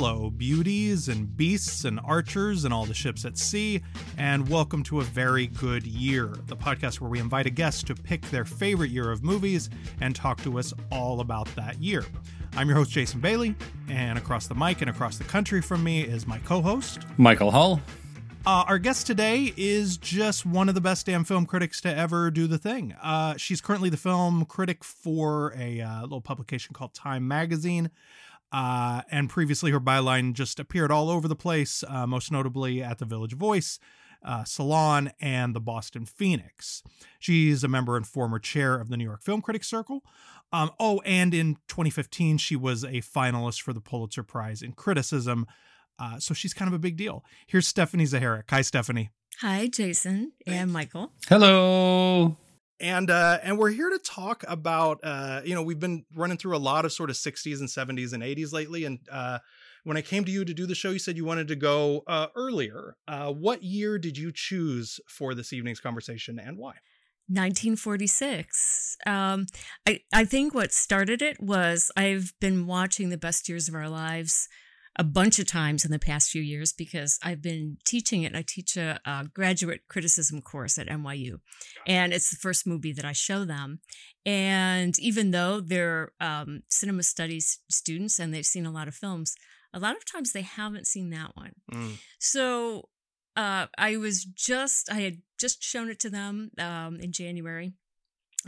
Hello, beauties and beasts and archers and all the ships at sea, and welcome to A Very Good Year, the podcast where we invite a guest to pick their favorite year of movies and talk to us all about that year. I'm your host, Jason Bailey, and across the mic and across the country from me is my co host, Michael Hull. Uh, our guest today is just one of the best damn film critics to ever do the thing. Uh, she's currently the film critic for a uh, little publication called Time Magazine. Uh, and previously, her byline just appeared all over the place, uh, most notably at the Village Voice, uh, Salon, and the Boston Phoenix. She's a member and former chair of the New York Film Critics Circle. Um, oh, and in 2015, she was a finalist for the Pulitzer Prize in Criticism. Uh, so she's kind of a big deal. Here's Stephanie Zacharek. Hi, Stephanie. Hi, Jason and Michael. Hello and uh and we're here to talk about uh you know we've been running through a lot of sort of 60s and 70s and 80s lately and uh when i came to you to do the show you said you wanted to go uh earlier. Uh what year did you choose for this evening's conversation and why? 1946 um i i think what started it was i've been watching the best years of our lives a bunch of times in the past few years because I've been teaching it. I teach a, a, graduate criticism course at NYU, and it's the first movie that I show them. And even though they're um, cinema studies students and they've seen a lot of films, a lot of times they haven't seen that one. Mm. So uh, I was just, I had just shown it to them um, in January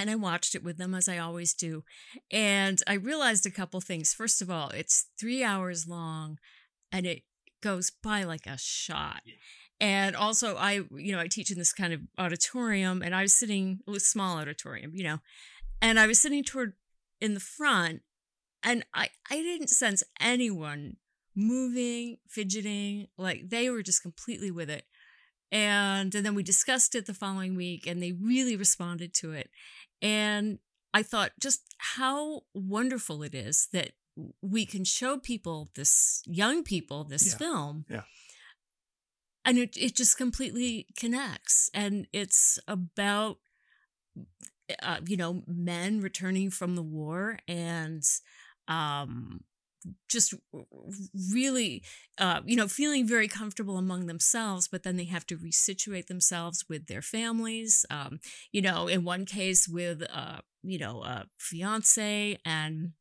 and I watched it with them as I always do. And I realized a couple things. First of all, it's three hours long and it goes by like a shot. Yeah. And also, I, you know, I teach in this kind of auditorium and I was sitting, a small auditorium, you know, and I was sitting toward in the front and I, I didn't sense anyone moving, fidgeting, like they were just completely with it. And, and then we discussed it the following week and they really responded to it. And I thought just how wonderful it is that we can show people this young people this yeah. film. Yeah. And it, it just completely connects. And it's about, uh, you know, men returning from the war and um, just really uh, you know feeling very comfortable among themselves but then they have to resituate themselves with their families um, you know in one case with uh, you know a fiance and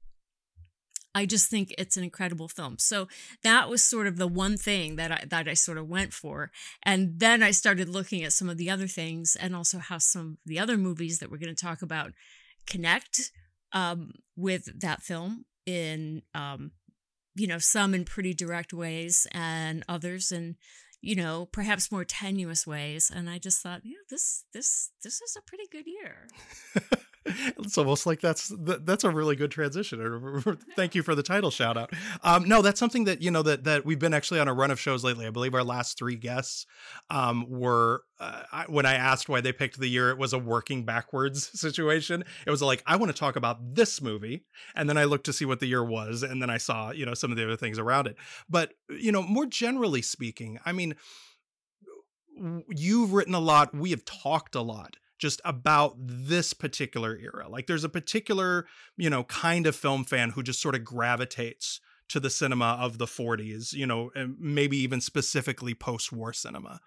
I just think it's an incredible film. So that was sort of the one thing that I that I sort of went for. And then I started looking at some of the other things and also how some of the other movies that we're going to talk about connect um, with that film in um, you know some in pretty direct ways and others in you know perhaps more tenuous ways. And i just thought yeah this this this is a pretty good year it's almost like that's that's a really good transition. Thank you for the title shout out. Um, no, that's something that you know that that we've been actually on a run of shows lately. I believe our last three guests um, were uh, I, when I asked why they picked the year, it was a working backwards situation. It was like I want to talk about this movie, and then I looked to see what the year was, and then I saw you know some of the other things around it. But you know, more generally speaking, I mean, you've written a lot. We have talked a lot just about this particular era. Like there's a particular, you know, kind of film fan who just sort of gravitates to the cinema of the 40s, you know, maybe even specifically post-war cinema.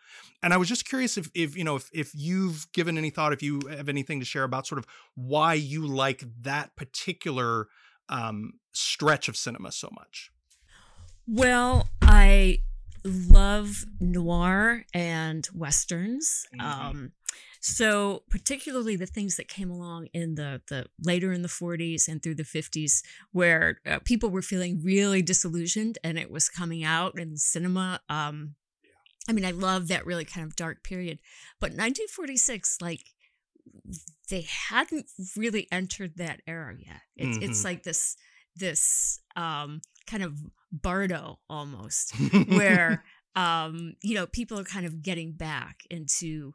And I was just curious if if you know if if you've given any thought if you have anything to share about sort of why you like that particular um stretch of cinema so much. Well, I love noir and westerns. Mm-hmm. Um so particularly the things that came along in the the later in the 40s and through the 50s, where uh, people were feeling really disillusioned, and it was coming out in cinema. Um, I mean, I love that really kind of dark period. But 1946, like they hadn't really entered that era yet. It's, mm-hmm. it's like this this um, kind of bardo almost, where um, you know people are kind of getting back into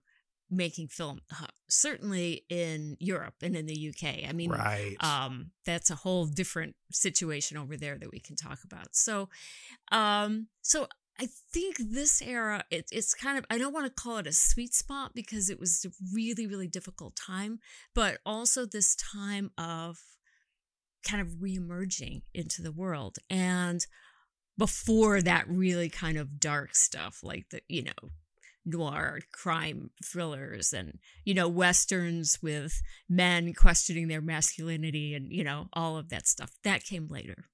making film uh, certainly in Europe and in the UK. I mean right. um that's a whole different situation over there that we can talk about. So um so I think this era it, it's kind of I don't want to call it a sweet spot because it was a really really difficult time, but also this time of kind of reemerging into the world and before that really kind of dark stuff like the you know noir crime thrillers and you know westerns with men questioning their masculinity and you know all of that stuff. That came later.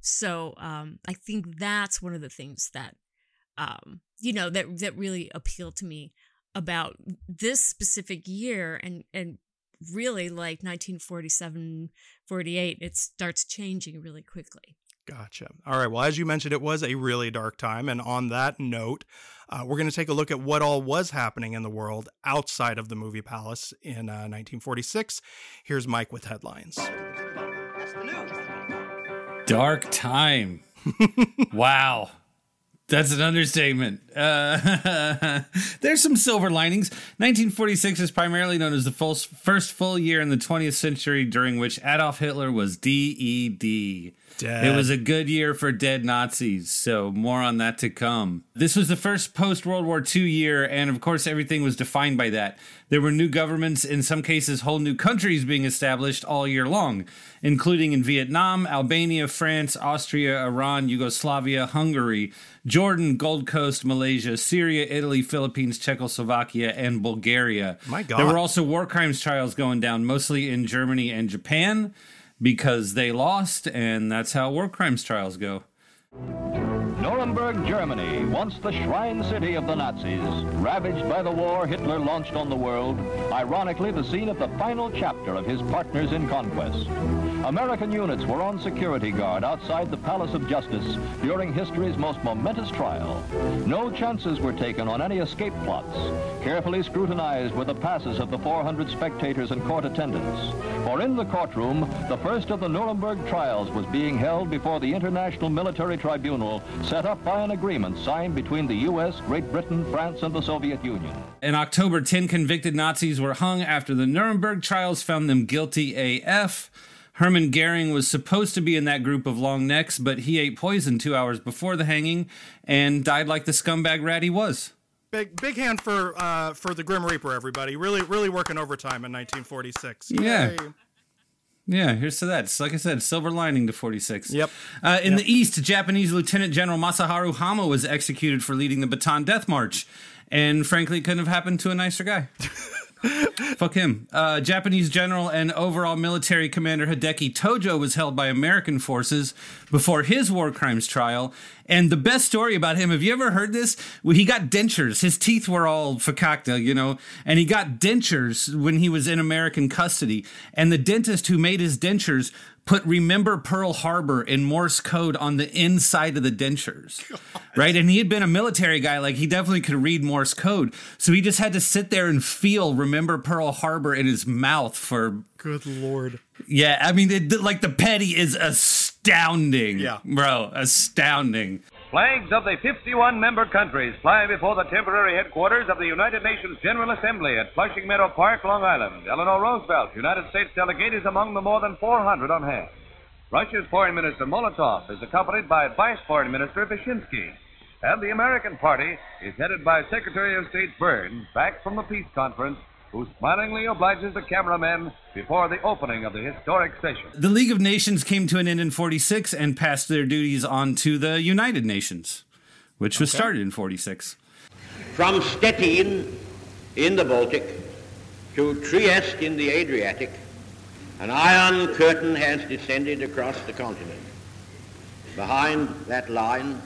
So um i think that's one of the things that um you know that that really appealed to me about this specific year and and really like 1947 48 it starts changing really quickly Gotcha. All right. Well, as you mentioned, it was a really dark time. And on that note, uh, we're going to take a look at what all was happening in the world outside of the movie palace in uh, 1946. Here's Mike with headlines. Dark time. wow. That's an understatement. Uh, there's some silver linings. 1946 is primarily known as the full, first full year in the 20th century during which Adolf Hitler was DED. Dead. It was a good year for dead Nazis, so more on that to come. This was the first post World War II year, and of course, everything was defined by that. There were new governments, in some cases, whole new countries being established all year long, including in Vietnam, Albania, France, Austria, Iran, Yugoslavia, Hungary, Jordan, Gold Coast, Malaysia, Syria, Italy, Philippines, Czechoslovakia, and Bulgaria. My God. There were also war crimes trials going down, mostly in Germany and Japan because they lost, and that's how war crimes trials go. Nuremberg, Germany, once the shrine city of the Nazis, ravaged by the war Hitler launched on the world, ironically the scene of the final chapter of his Partners in Conquest. American units were on security guard outside the Palace of Justice during history's most momentous trial. No chances were taken on any escape plots. Carefully scrutinized were the passes of the 400 spectators and court attendants. For in the courtroom, the first of the Nuremberg trials was being held before the International Military Tribunal set up by an agreement signed between the U.S., Great Britain, France, and the Soviet Union. In October, 10 convicted Nazis were hung after the Nuremberg trials found them guilty AF. Hermann Goering was supposed to be in that group of long necks, but he ate poison two hours before the hanging and died like the scumbag rat he was. Big big hand for uh, for the Grim Reaper, everybody. Really really working overtime in 1946. Yeah. Yay. Yeah, here's to that. It's like I said, silver lining to 46. Yep. Uh, in the East, Japanese Lieutenant General Masaharu Homma was executed for leading the Bataan Death March. And frankly, it couldn't have happened to a nicer guy. Fuck him. Uh, Japanese general and overall military commander Hideki Tojo was held by American forces before his war crimes trial. And the best story about him, have you ever heard this? Well, he got dentures. His teeth were all fakakta, you know, and he got dentures when he was in American custody. And the dentist who made his dentures put remember Pearl Harbor in Morse code on the inside of the dentures. Right? And he had been a military guy, like he definitely could read Morse code. So he just had to sit there and feel remember Pearl Harbor in his mouth for Good lord. yeah, I mean it, like the petty is astounding. Yeah. Bro, astounding. Flags of the 51 member countries fly before the temporary headquarters of the United Nations General Assembly at Flushing Meadow Park, Long Island. Eleanor Roosevelt, United States delegate, is among the more than 400 on hand. Russia's Foreign Minister Molotov is accompanied by Vice Foreign Minister Vyshinsky. And the American party is headed by Secretary of State Byrnes, back from the peace conference, who smilingly obliges the cameramen before the opening of the historic session. The League of Nations came to an end in 46 and passed their duties on to the United Nations, which was started in 46. From Stettin in the Baltic to Trieste in the Adriatic, an iron curtain has descended across the continent. Behind that line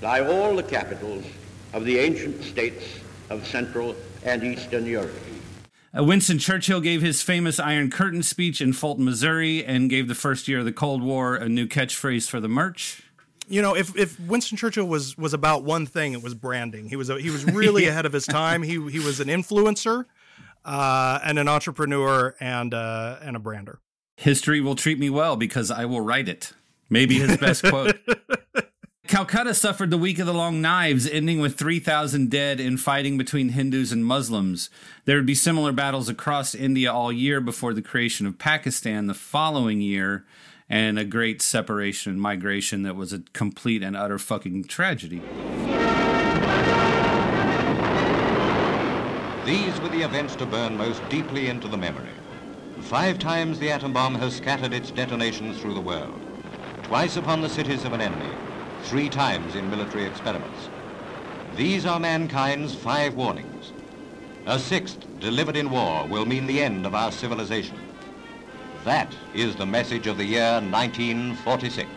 lie all the capitals of the ancient states of Central and Eastern Europe. Uh, Winston Churchill gave his famous Iron Curtain speech in Fulton, Missouri, and gave the first year of the Cold War a new catchphrase for the merch. You know, if, if Winston Churchill was was about one thing, it was branding. He was a, he was really ahead of his time. He he was an influencer, uh, and an entrepreneur and uh, and a brander. History will treat me well because I will write it. Maybe his best quote. Calcutta suffered the week of the long knives, ending with 3,000 dead in fighting between Hindus and Muslims. There would be similar battles across India all year before the creation of Pakistan the following year, and a great separation and migration that was a complete and utter fucking tragedy. These were the events to burn most deeply into the memory. Five times the atom bomb has scattered its detonations through the world. Twice upon the cities of an enemy. Three times in military experiments. These are mankind's five warnings. A sixth delivered in war will mean the end of our civilization. That is the message of the year 1946.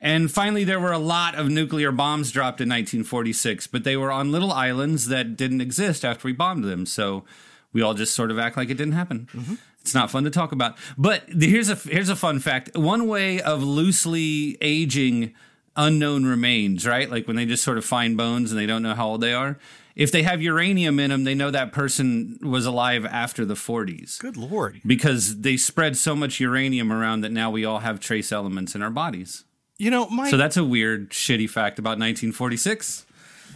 And finally, there were a lot of nuclear bombs dropped in 1946, but they were on little islands that didn't exist after we bombed them. So we all just sort of act like it didn't happen. Mm-hmm. It's not fun to talk about. But here's a here's a fun fact. One way of loosely aging unknown remains, right? Like when they just sort of find bones and they don't know how old they are. If they have uranium in them, they know that person was alive after the 40s. Good lord. Because they spread so much uranium around that now we all have trace elements in our bodies. You know, my So that's a weird, shitty fact about 1946.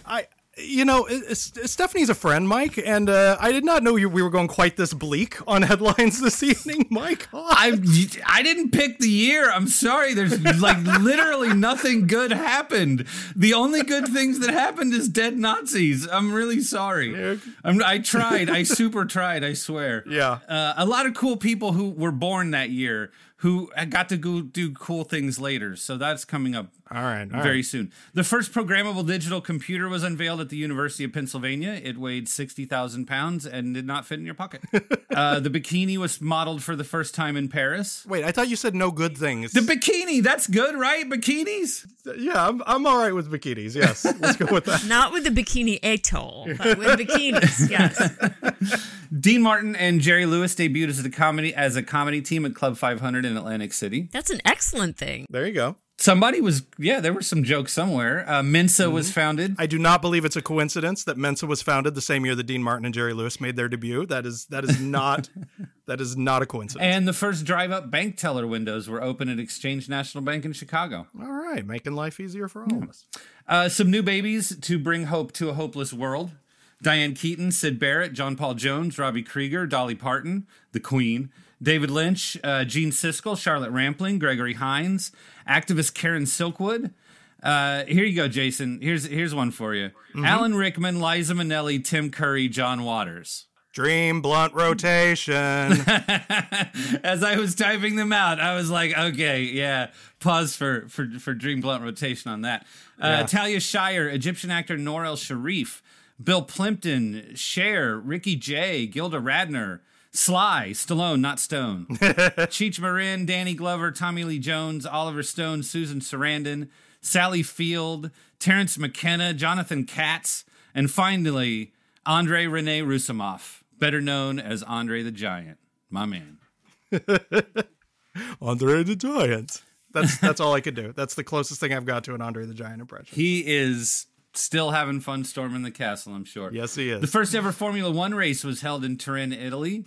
I you know, Stephanie's a friend, Mike, and uh, I did not know you, we were going quite this bleak on headlines this evening, Mike. I I didn't pick the year. I'm sorry. There's like literally nothing good happened. The only good things that happened is dead Nazis. I'm really sorry. I'm, i tried. I super tried. I swear. Yeah. Uh, a lot of cool people who were born that year who got to go do cool things later. So that's coming up all right, all very right. soon. The first programmable digital computer was unveiled at the University of Pennsylvania. It weighed 60,000 pounds and did not fit in your pocket. uh, the bikini was modeled for the first time in Paris. Wait, I thought you said no good things. The bikini, that's good, right? Bikinis? Yeah, I'm, I'm all right with bikinis. Yes, let's go with that. Not with the bikini atoll, but with bikinis, yes. Dean Martin and Jerry Lewis debuted as a comedy as a comedy team at Club 500 in Atlantic City. That's an excellent thing. There you go. Somebody was, yeah, there were some jokes somewhere. Uh, Mensa mm-hmm. was founded. I do not believe it's a coincidence that Mensa was founded the same year that Dean Martin and Jerry Lewis made their debut. That is that is not that is not a coincidence. And the first drive-up bank teller windows were open at Exchange National Bank in Chicago. All right, making life easier for all of us. Uh, some new babies to bring hope to a hopeless world. Diane Keaton, Syd Barrett, John Paul Jones, Robbie Krieger, Dolly Parton, the Queen, David Lynch, uh, Gene Siskel, Charlotte Rampling, Gregory Hines, activist Karen Silkwood. Uh, here you go, Jason. Here's here's one for you. Mm-hmm. Alan Rickman, Liza Minnelli, Tim Curry, John Waters. Dream blunt rotation. As I was typing them out, I was like, okay, yeah. Pause for for for Dream blunt rotation on that. Uh, yeah. Talia Shire, Egyptian actor Noor El Sharif, Bill Plympton, Cher, Ricky Jay, Gilda Radner, Sly, Stallone, not Stone. Cheech Marin, Danny Glover, Tommy Lee Jones, Oliver Stone, Susan Sarandon, Sally Field, Terence McKenna, Jonathan Katz, and finally, Andre Rene Roussimoff, better known as Andre the Giant. My man. Andre the Giant. That's that's all I could do. That's the closest thing I've got to an Andre the Giant impression. He is still having fun storming the castle, I'm sure. Yes, he is. The first ever Formula One race was held in Turin, Italy.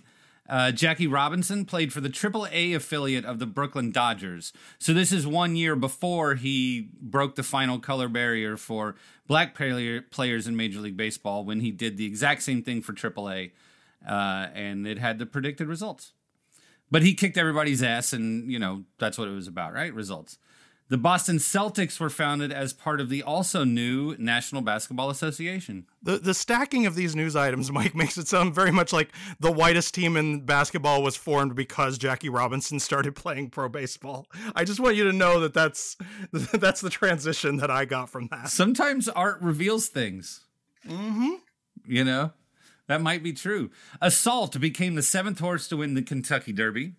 Uh, Jackie Robinson played for the AAA affiliate of the Brooklyn Dodgers. So this is one year before he broke the final color barrier for black player, players in Major League Baseball when he did the exact same thing for AAA, uh, and it had the predicted results. But he kicked everybody's ass, and you know that's what it was about, right? Results. The Boston Celtics were founded as part of the also new National Basketball Association. The the stacking of these news items, Mike, makes it sound very much like the whitest team in basketball was formed because Jackie Robinson started playing pro baseball. I just want you to know that that's that's the transition that I got from that. Sometimes art reveals things. Mm-hmm. You know, that might be true. Assault became the seventh horse to win the Kentucky Derby.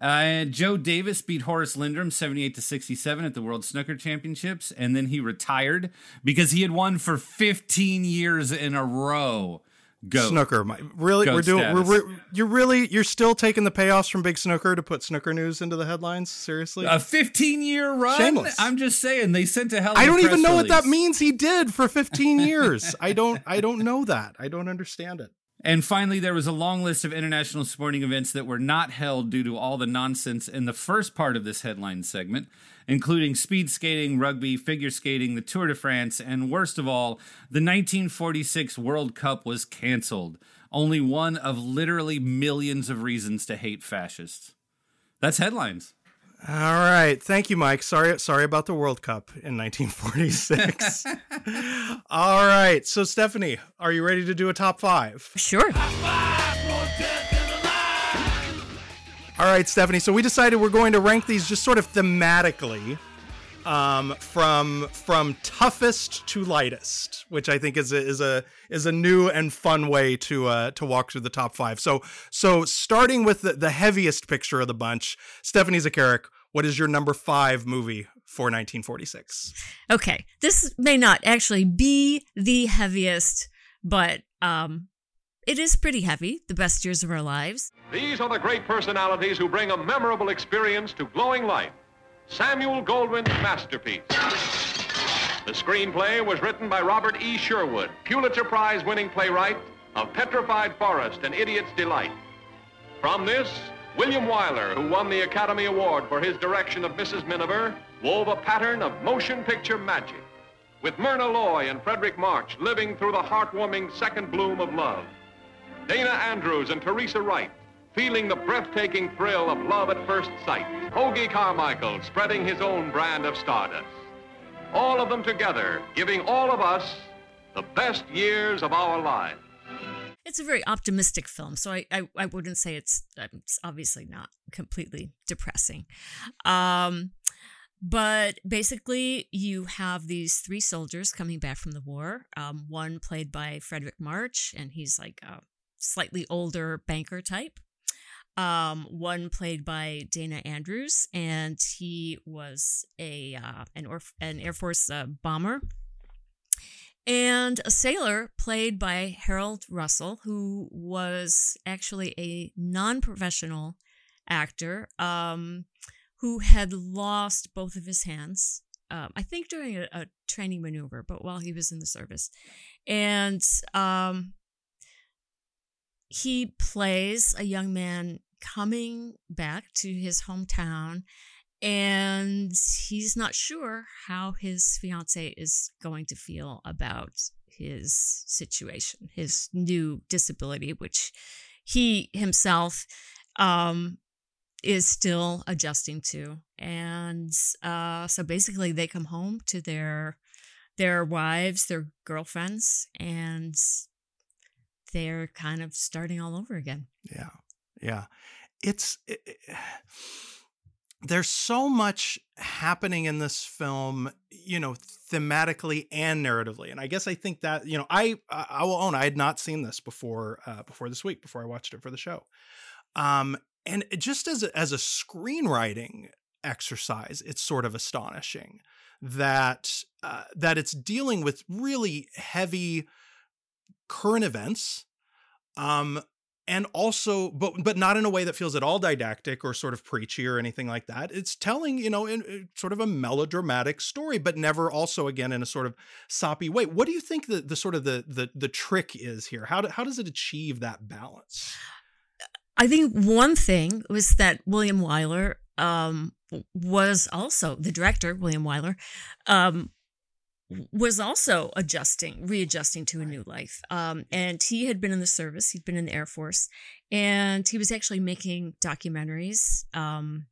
Uh, Joe Davis beat Horace Lindrum 78 to 67 at the World Snooker Championships, and then he retired because he had won for 15 years in a row. Goat. Snooker, really? Goat we're doing. We're, we're, you're really. You're still taking the payoffs from Big Snooker to put Snooker news into the headlines. Seriously, a 15 year run. Shameless. I'm just saying they sent a hell. I don't even know release. what that means. He did for 15 years. I don't. I don't know that. I don't understand it. And finally, there was a long list of international sporting events that were not held due to all the nonsense in the first part of this headline segment, including speed skating, rugby, figure skating, the Tour de France, and worst of all, the 1946 World Cup was canceled. Only one of literally millions of reasons to hate fascists. That's headlines. All right. Thank you, Mike. Sorry sorry about the World Cup in 1946. All right. So Stephanie, are you ready to do a top 5? Sure. All right, Stephanie. So we decided we're going to rank these just sort of thematically, um, from from toughest to lightest, which I think is a, is a is a new and fun way to uh, to walk through the top five. So so starting with the, the heaviest picture of the bunch, Stephanie Zacharek, what is your number five movie for 1946? Okay, this may not actually be the heaviest, but um, it is pretty heavy. The best years of our lives. These are the great personalities who bring a memorable experience to glowing life. Samuel Goldwyn's masterpiece. The screenplay was written by Robert E. Sherwood, Pulitzer Prize winning playwright of Petrified Forest and Idiot's Delight. From this, William Wyler, who won the Academy Award for his direction of Mrs. Miniver, wove a pattern of motion picture magic. With Myrna Loy and Fredric March living through the heartwarming second bloom of love. Dana Andrews and Teresa Wright feeling the breathtaking thrill of love at first sight. Hoagy Carmichael spreading his own brand of stardust. All of them together, giving all of us the best years of our lives. It's a very optimistic film, so I, I, I wouldn't say it's, it's obviously not completely depressing. Um, but basically, you have these three soldiers coming back from the war. Um, one played by Fredric March, and he's like a slightly older banker type. Um, one played by Dana Andrews, and he was a uh, an, Orf- an Air Force uh, bomber. And a sailor played by Harold Russell, who was actually a non professional actor um, who had lost both of his hands, um, I think during a, a, training maneuver, but while he was in the service. And um, he plays a young man coming back to his hometown and he's not sure how his fiance is going to feel about his situation, his new disability, which he himself um, is still adjusting to. And uh, so basically, they come home to their their wives, their girlfriends, and they're kind of starting all over again. Yeah. Yeah. It's it, there's so much happening in this film, you know, thematically and narratively. And I guess I think that, you know, I I will own I had not seen this before uh before this week before I watched it for the show. Um and just as a, as a screenwriting exercise, it's sort of astonishing that uh, that it's dealing with really heavy current events um and also but but not in a way that feels at all didactic or sort of preachy or anything like that. It's telling you know in, in, sort of a melodramatic story but never also again in a sort of soppy way. What do you think the the sort of the the the trick is here? How do, how does it achieve that balance? I think one thing was that william wyler um was also the director william wyler um was also adjusting, readjusting to a new life. Um, and he had been in the service, he'd been in the Air Force, and he was actually making documentaries. Um,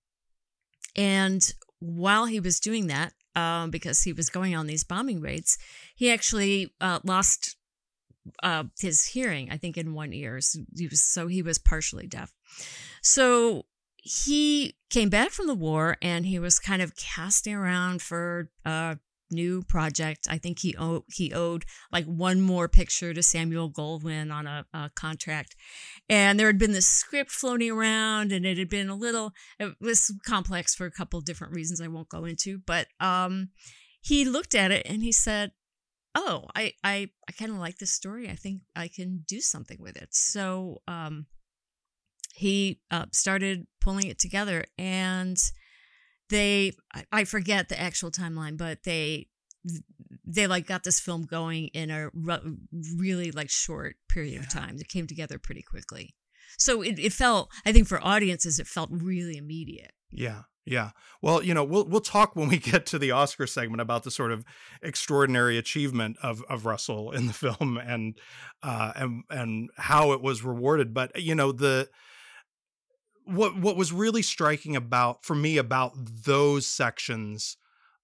and while he was doing that, um, because he was going on these bombing raids, he actually uh, lost uh, his hearing, I think, in one ear. So he was, so he was partially deaf. So he came back from the war and he was kind of casting around for uh, new project. I think he owed, he owed like one more picture to Samuel Goldwyn on a, a, contract, and there had been this script floating around, and it had been a little it was complex for a couple different reasons I won't go into, but um, he looked at it and he said, "Oh, I I I kind of like this story. I think I can do something with it." So um, he uh, started pulling it together and they I forget the actual timeline, but they they like got this film going in a really like short period of time. It came together pretty quickly. So it, it felt, I think for audiences, it felt really immediate. Yeah. Yeah. Well, you know, we'll we'll talk when we get to the Oscar segment about the sort of extraordinary achievement of of Russell in the film and uh and and how it was rewarded. But you know, the what what was really striking about for me about those sections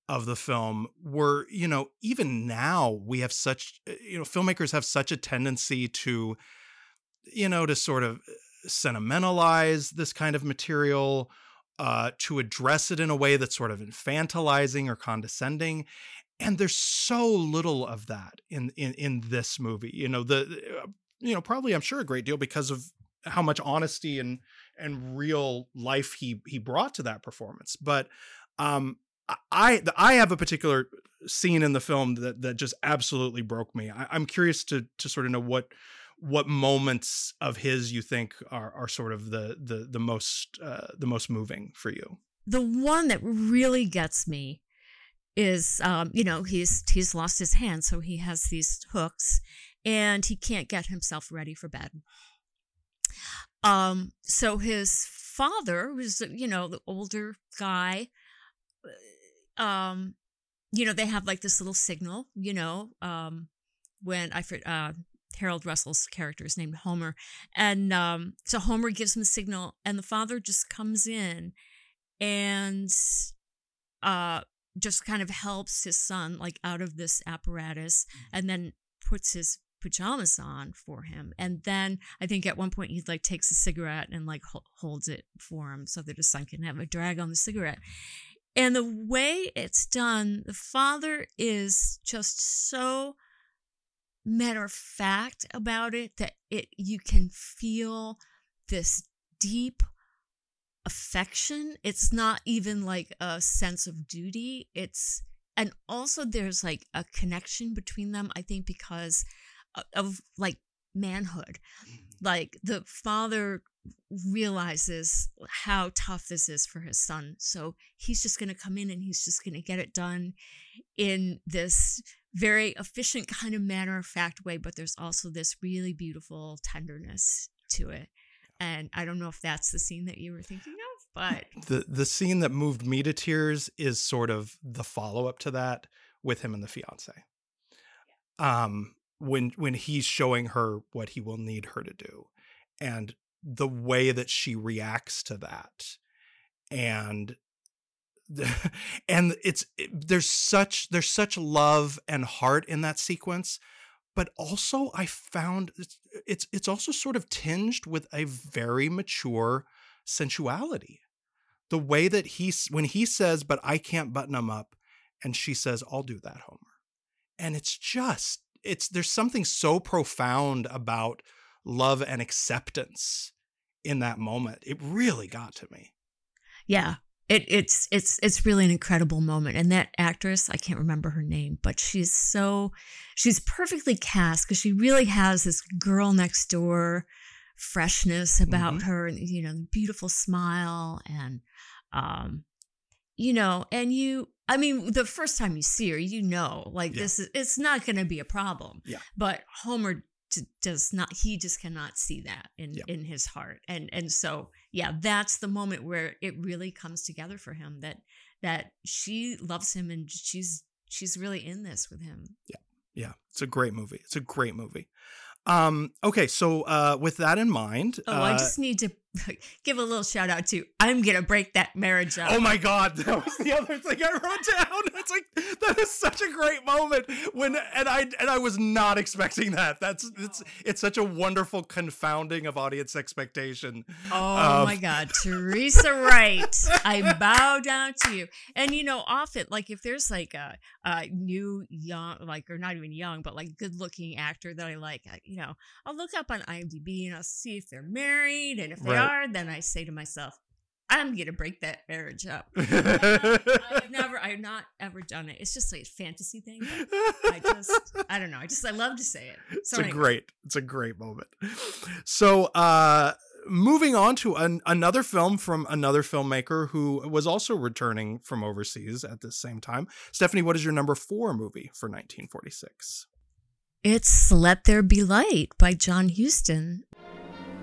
of the film were you know even now we have such eh, you know filmmakers have such a tendency to you know to sort of sentimentalize this kind of material, uh, to address it in a way that's sort of infantilizing or condescending. And there's so little of that in in in this movie. You know, the uh, you know, probably I'm sure a great deal because of how much honesty and and real life he he brought to that performance. But um I I have a particular scene in the film that that just absolutely broke me. I, I'm curious to to sort of know what what moments of his you think are are sort of the the the most uh, the most moving for you. The one that really gets me is um, you know he's he's lost his hand, so he has these hooks, and he can't get himself ready for bed. Um, so his father was you know the older guy. Um, you know they have like this little signal, you know, um, when I uh, Harold Russell's character is named Homer. And um, so Homer gives him a signal, and the father just comes in and uh, just kind of helps his son like out of this apparatus and then puts his pajamas on for him. And then i think at one point he like takes a cigarette and like ho- holds it for him so that his son can have a drag on the cigarette. And the way it's done the father is just so matter of fact about it that it you can feel this deep affection. It's not even like a sense of duty. It's and also there's like a connection between them i think because of like manhood like the father realizes how tough this is for his son so he's just going to come in and he's just going to get it done in this very efficient kind of matter of fact way, but there's also this really beautiful tenderness to it. And I don't know if that's the scene that you were thinking of, but the the scene that moved me to tears is sort of the follow up to that with him and the fiance. Um when when he's showing her what he will need her to do and the way that she reacts to that and and it's it, there's such there's such love and heart in that sequence but also i found it's, it's it's also sort of tinged with a very mature sensuality. The way that he's when he says but i can't button him up and she says i'll do that homer. And it's just it's there's something so profound about love and acceptance in that moment. It really got to me. Yeah. It, it's it's it's really an incredible moment. And that actress i can't remember her name but she's so she's perfectly cast because she really has this girl next door freshness about mm-hmm. her and you know beautiful smile and um you know and you i mean the first time you see her you know like yeah. this is it's not going to be a problem yeah. but homer does not he just cannot see that in yep. in his heart and and so yeah that's the moment where it really comes together for him that that she loves him and she's she's really in this with him. Yeah. Yeah. It's a great movie. It's a great movie. Um, okay, so uh, with that in mind, oh, uh, I just need to give a little shout out to I'm gonna break that marriage up. Oh my god, that was the other thing I wrote down. It's like that is such a great moment when and I and I was not expecting that. That's it's it's such a wonderful confounding of audience expectation. Oh um, my god, Teresa Wright, I bow down to you. And you know, often like if there's like a, a new young like or not even young, but like good looking actor that I like, I, you know, I'll look up on IMDb and I'll see if they're married and if they right. are, then I say to myself, I'm gonna break that marriage up. I've never, I've not ever done it. It's just like a fantasy thing. I just, I don't know. I just, I love to say it. So it's anyway. a great, it's a great moment. So, uh, moving on to an, another film from another filmmaker who was also returning from overseas at the same time. Stephanie, what is your number four movie for 1946? It's Let There Be Light by John Huston.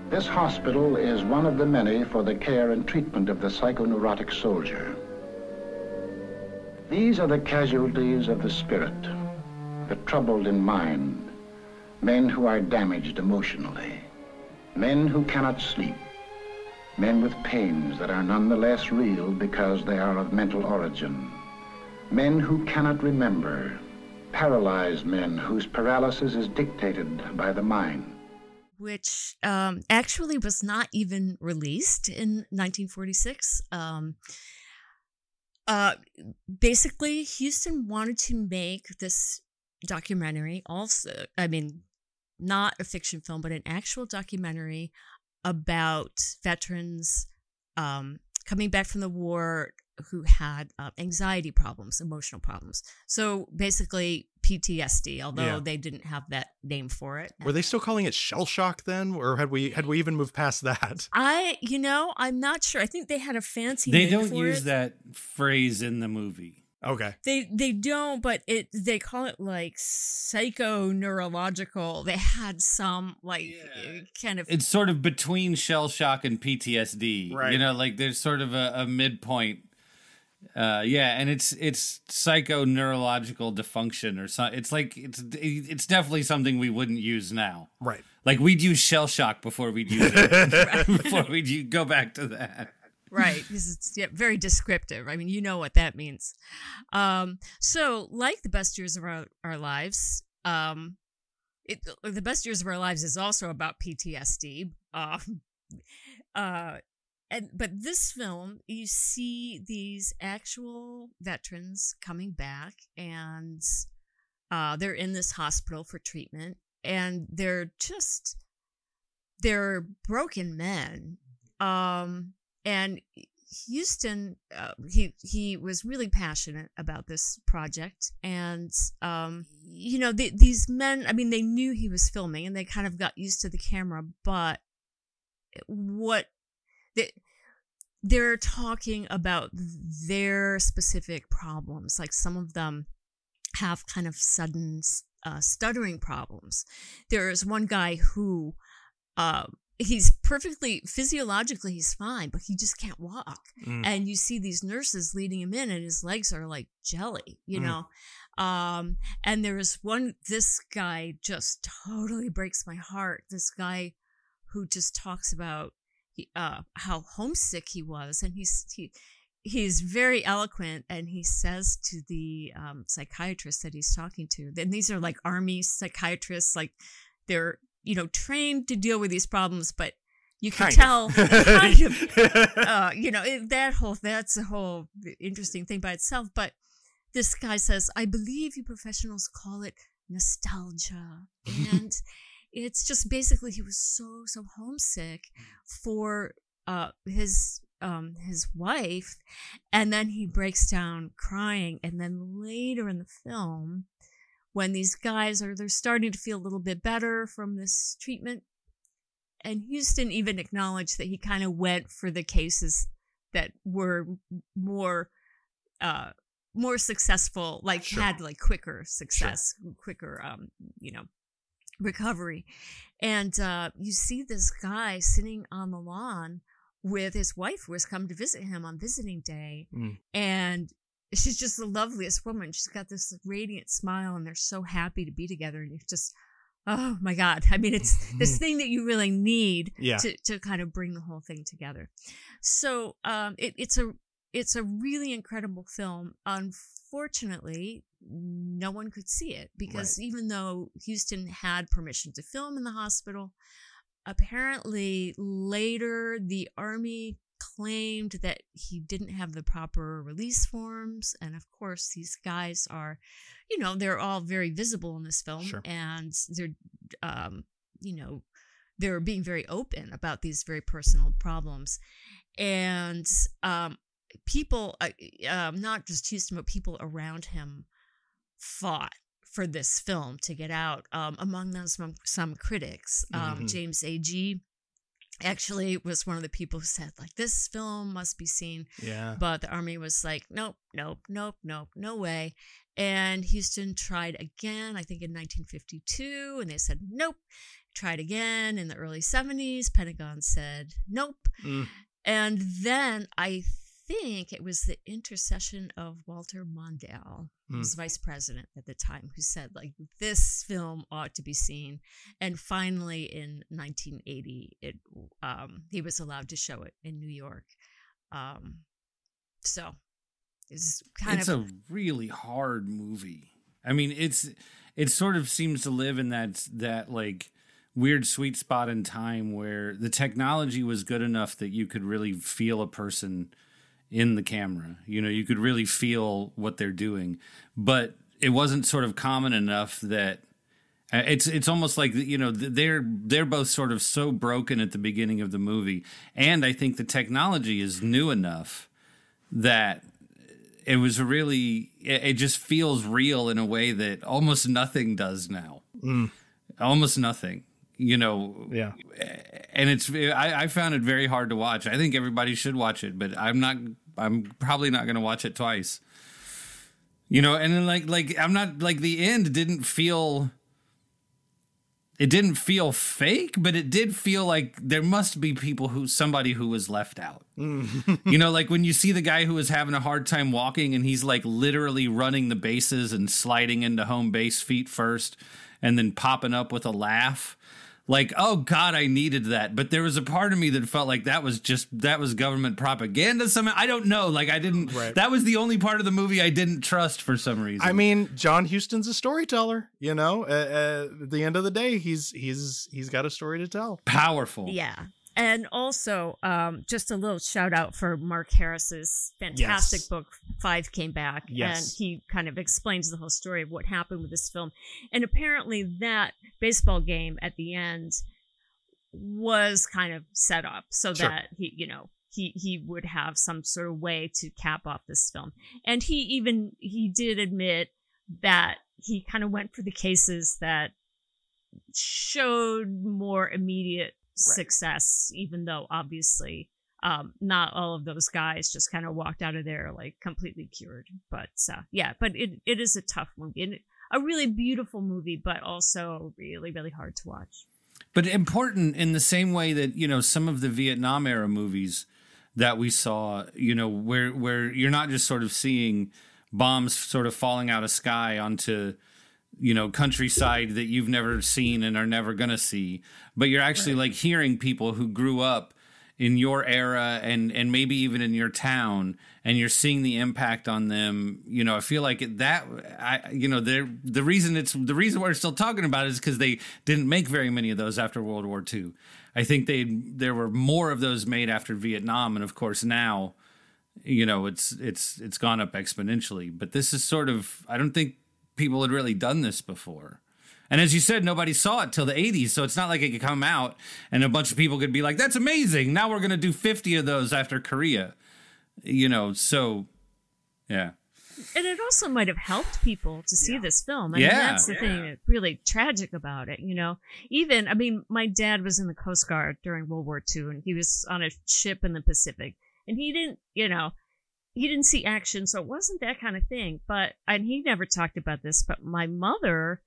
This hospital is one of the many for the care and treatment of the psychoneurotic soldier. These are the casualties of the spirit, the troubled in mind, men who are damaged emotionally, men who cannot sleep, men with pains that are nonetheless real because they are of mental origin, men who cannot remember paralyzed men whose paralysis is dictated by the mind. Which um, actually was not even released in 1946. Um, uh, basically, Huston wanted to make this documentary, also, I mean, not a fiction film, but an actual documentary about veterans um, coming back from the war who had uh, anxiety problems, emotional problems. So basically, PTSD, although Yeah. they didn't have that name for it. Were they still calling it shell shock then, or had we had we even moved past that? I, you know, I'm not sure. I think they had a fancy. They name don't for use it. that phrase in the movie. Okay. They they don't, but it they call it like psycho neurological. They had some like uh, kind of It's sort of between shell shock and PTSD. Right. You know, like there's sort of a, a midpoint. Uh, yeah, and it's it's psycho neurological dysfunction or something. It's like it's it's definitely something we wouldn't use now. Right. Like we'd use shell shock before we'd use it. before we'd go back to that. right because it's yeah, very descriptive. I mean, you know what that means. Um, so like the best years of our our lives, um, it the best years of our lives is also about PTSD. Um, uh, and but this film, you see these actual veterans coming back, and uh, they're in this hospital for treatment, and they're just they're broken men. Um, and Huston, uh, he he was really passionate about this project, and um, you know the, these men. I mean, they knew he was filming, and they kind of got used to the camera. But what they they're talking about their specific problems, like some of them have kind of sudden uh, stuttering problems. There is one guy who uh, he's perfectly physiologically he's fine, but he just can't walk. Mm. And you see these nurses leading him in, and his legs are like jelly, you Mm. know. Um, and there is one. This guy just totally breaks my heart. This guy who just talks about uh, how homesick he was, and he's he he's very eloquent and he says to the um, psychiatrist that he's talking to and these are like army psychiatrists like they're you know trained to deal with these problems but you can Kind tell kind of uh, you know it, that whole that's a whole interesting thing by itself but this guy says i believe you professionals call it nostalgia and it's just basically he was so so homesick for uh his um his wife and then he breaks down crying and then later in the film when these guys are they're starting to feel a little bit better from this treatment and Huston even acknowledged that he kind of went for the cases that were more uh more successful like Sure. had like quicker success quicker um you know recovery. And uh you see this guy sitting on the lawn with his wife who has come to visit him on visiting day Mm. and she's just the loveliest woman. She's got this radiant smile and they're so happy to be together and it's just oh my god. I mean it's this thing that you really need Yeah. to, to kind of bring the whole thing together. So um it, it's a it's a really incredible film. Unfortunately no one could see it because even though huston had permission to film in the hospital apparently later the army claimed that he didn't have the proper release forms. And of course these guys are you know they're all very visible in this film Sure. and they're um you know they're being very open about these very personal problems. And um people uh, um not just huston but people around him fought for this film to get out um among them some, some critics um Mhm. james agee actually was one of the people who said like this film must be seen Yeah. but the army was like nope nope nope nope no way and huston tried again i think in 1952 and they said nope tried again in the early 70s pentagon said nope Mm. and then i think it was the intercession of walter mondale who was vice president at the time who said like this film ought to be seen. And finally in 1980 it um he was allowed to show it in new york. Um so it's kind it's of It's a really hard movie. I mean, it's it sort of seems to live in that that like weird sweet spot in time where the technology was good enough that you could really feel a person in the camera. You know, you could really feel what they're doing, but it wasn't sort of common enough that uh, it's it's almost like you know they're they're both sort of so broken at the beginning of the movie, and I think the technology is new enough that it was really it just feels real in a way that almost nothing does now. Mm. Almost nothing, you know. Yeah, and it's I, I found it very hard to watch. I think everybody should watch it, but I'm not. I'm probably not going to watch it twice. You know, and then like like I'm not like the end didn't feel it didn't feel fake, but it did feel like there must be people who somebody who was left out. Mm. you know, like when you see the guy who was having a hard time walking and he's like literally running the bases and sliding into home base feet first and then popping up with a laugh like oh god i needed that. But there was a part of me that felt like that was just that was government propaganda some i don't know. Like i didn't right. that was the only part of the movie i didn't trust for some reason. I mean john huston's a storyteller you know? Uh, uh, at the end of the day he's he's he's got a story to tell. Powerful. Yeah and also um, just a little shout out for mark harris's fantastic Yes. book five came back Yes. and he kind of explains the whole story of what happened with this film and apparently that baseball game at the end was kind of set up so Sure. that he you know he he would have some sort of way to cap off this film and he even he did admit that he kind of went for the cases that showed more immediate success even though obviously um not all of those guys just kind of walked out of there like completely cured. But uh, yeah but it it is a tough movie and a really beautiful movie but also really really hard to watch. But important in the same way that you know some of the Vietnam era movies that we saw, you know, where where you're not just sort of seeing bombs sort of falling out of sky onto you know countryside that you've never seen and are never going to see. But you're actually like hearing people who grew up in your era and and maybe even in your town and you're seeing the impact on them. You know i feel like that i you know they're the reason it's the reason we're still talking about it is because they didn't make very many of those after world war ii i think they there were more of those made after vietnam and of course now you know it's it's it's gone up exponentially. But this is sort of i don't think people had really done this before and as you said nobody saw it till the 80s so it's not like it could come out and a bunch of people could be like that's amazing now we're going to do 50 of those after korea you know so yeah and it also might have helped people to see this film. I mean, Yeah. that's the thing that's really tragic about it. You know, even I mean, my dad was in the Coast Guard during World War II, and he was on a ship in the Pacific, and he didn't, you know, he didn't see action, so it wasn't that kind of thing. But and he never talked about this, but my mother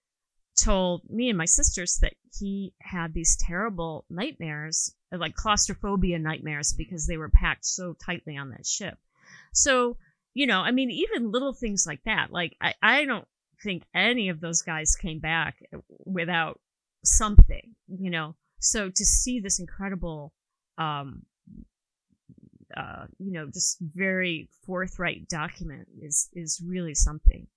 told me and my sisters that he had these terrible nightmares, like claustrophobia nightmares, because they were packed so tightly on that ship. So, you know, I mean, even little things like that. Like, I, I don't think any of those guys came back without something, you know. So to see this incredible, um, uh, you know, just very forthright document is is really something.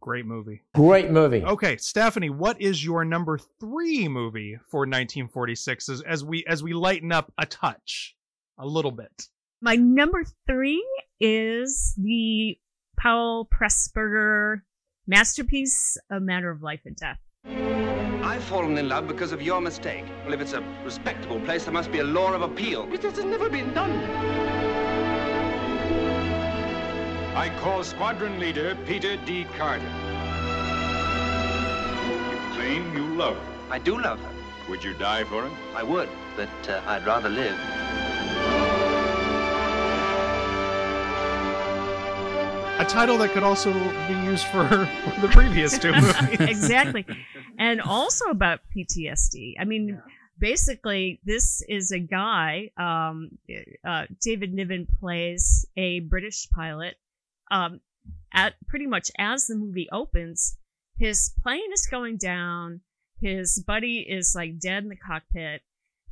Great movie. Great movie. Okay, Stephanie, what is your number three movie for 1946 as, as we as we lighten up a touch, a little bit? My number three is the Powell Pressburger masterpiece, A Matter of Life and Death. I've fallen in love because of your mistake. Well, if it's a respectable place, there must be a law of appeal. But this has never been done. I call squadron leader Peter D. Carter. You claim you love her. I do love her. Would you die for her? I would, but uh, I'd rather live. A title that could also be used for, for the previous two movies. exactly. And also about PTSD. I mean, basically, this is a guy, um, uh, David Niven plays a British pilot. Um, at pretty much as the movie opens, his plane is going down. His buddy is like dead in the cockpit.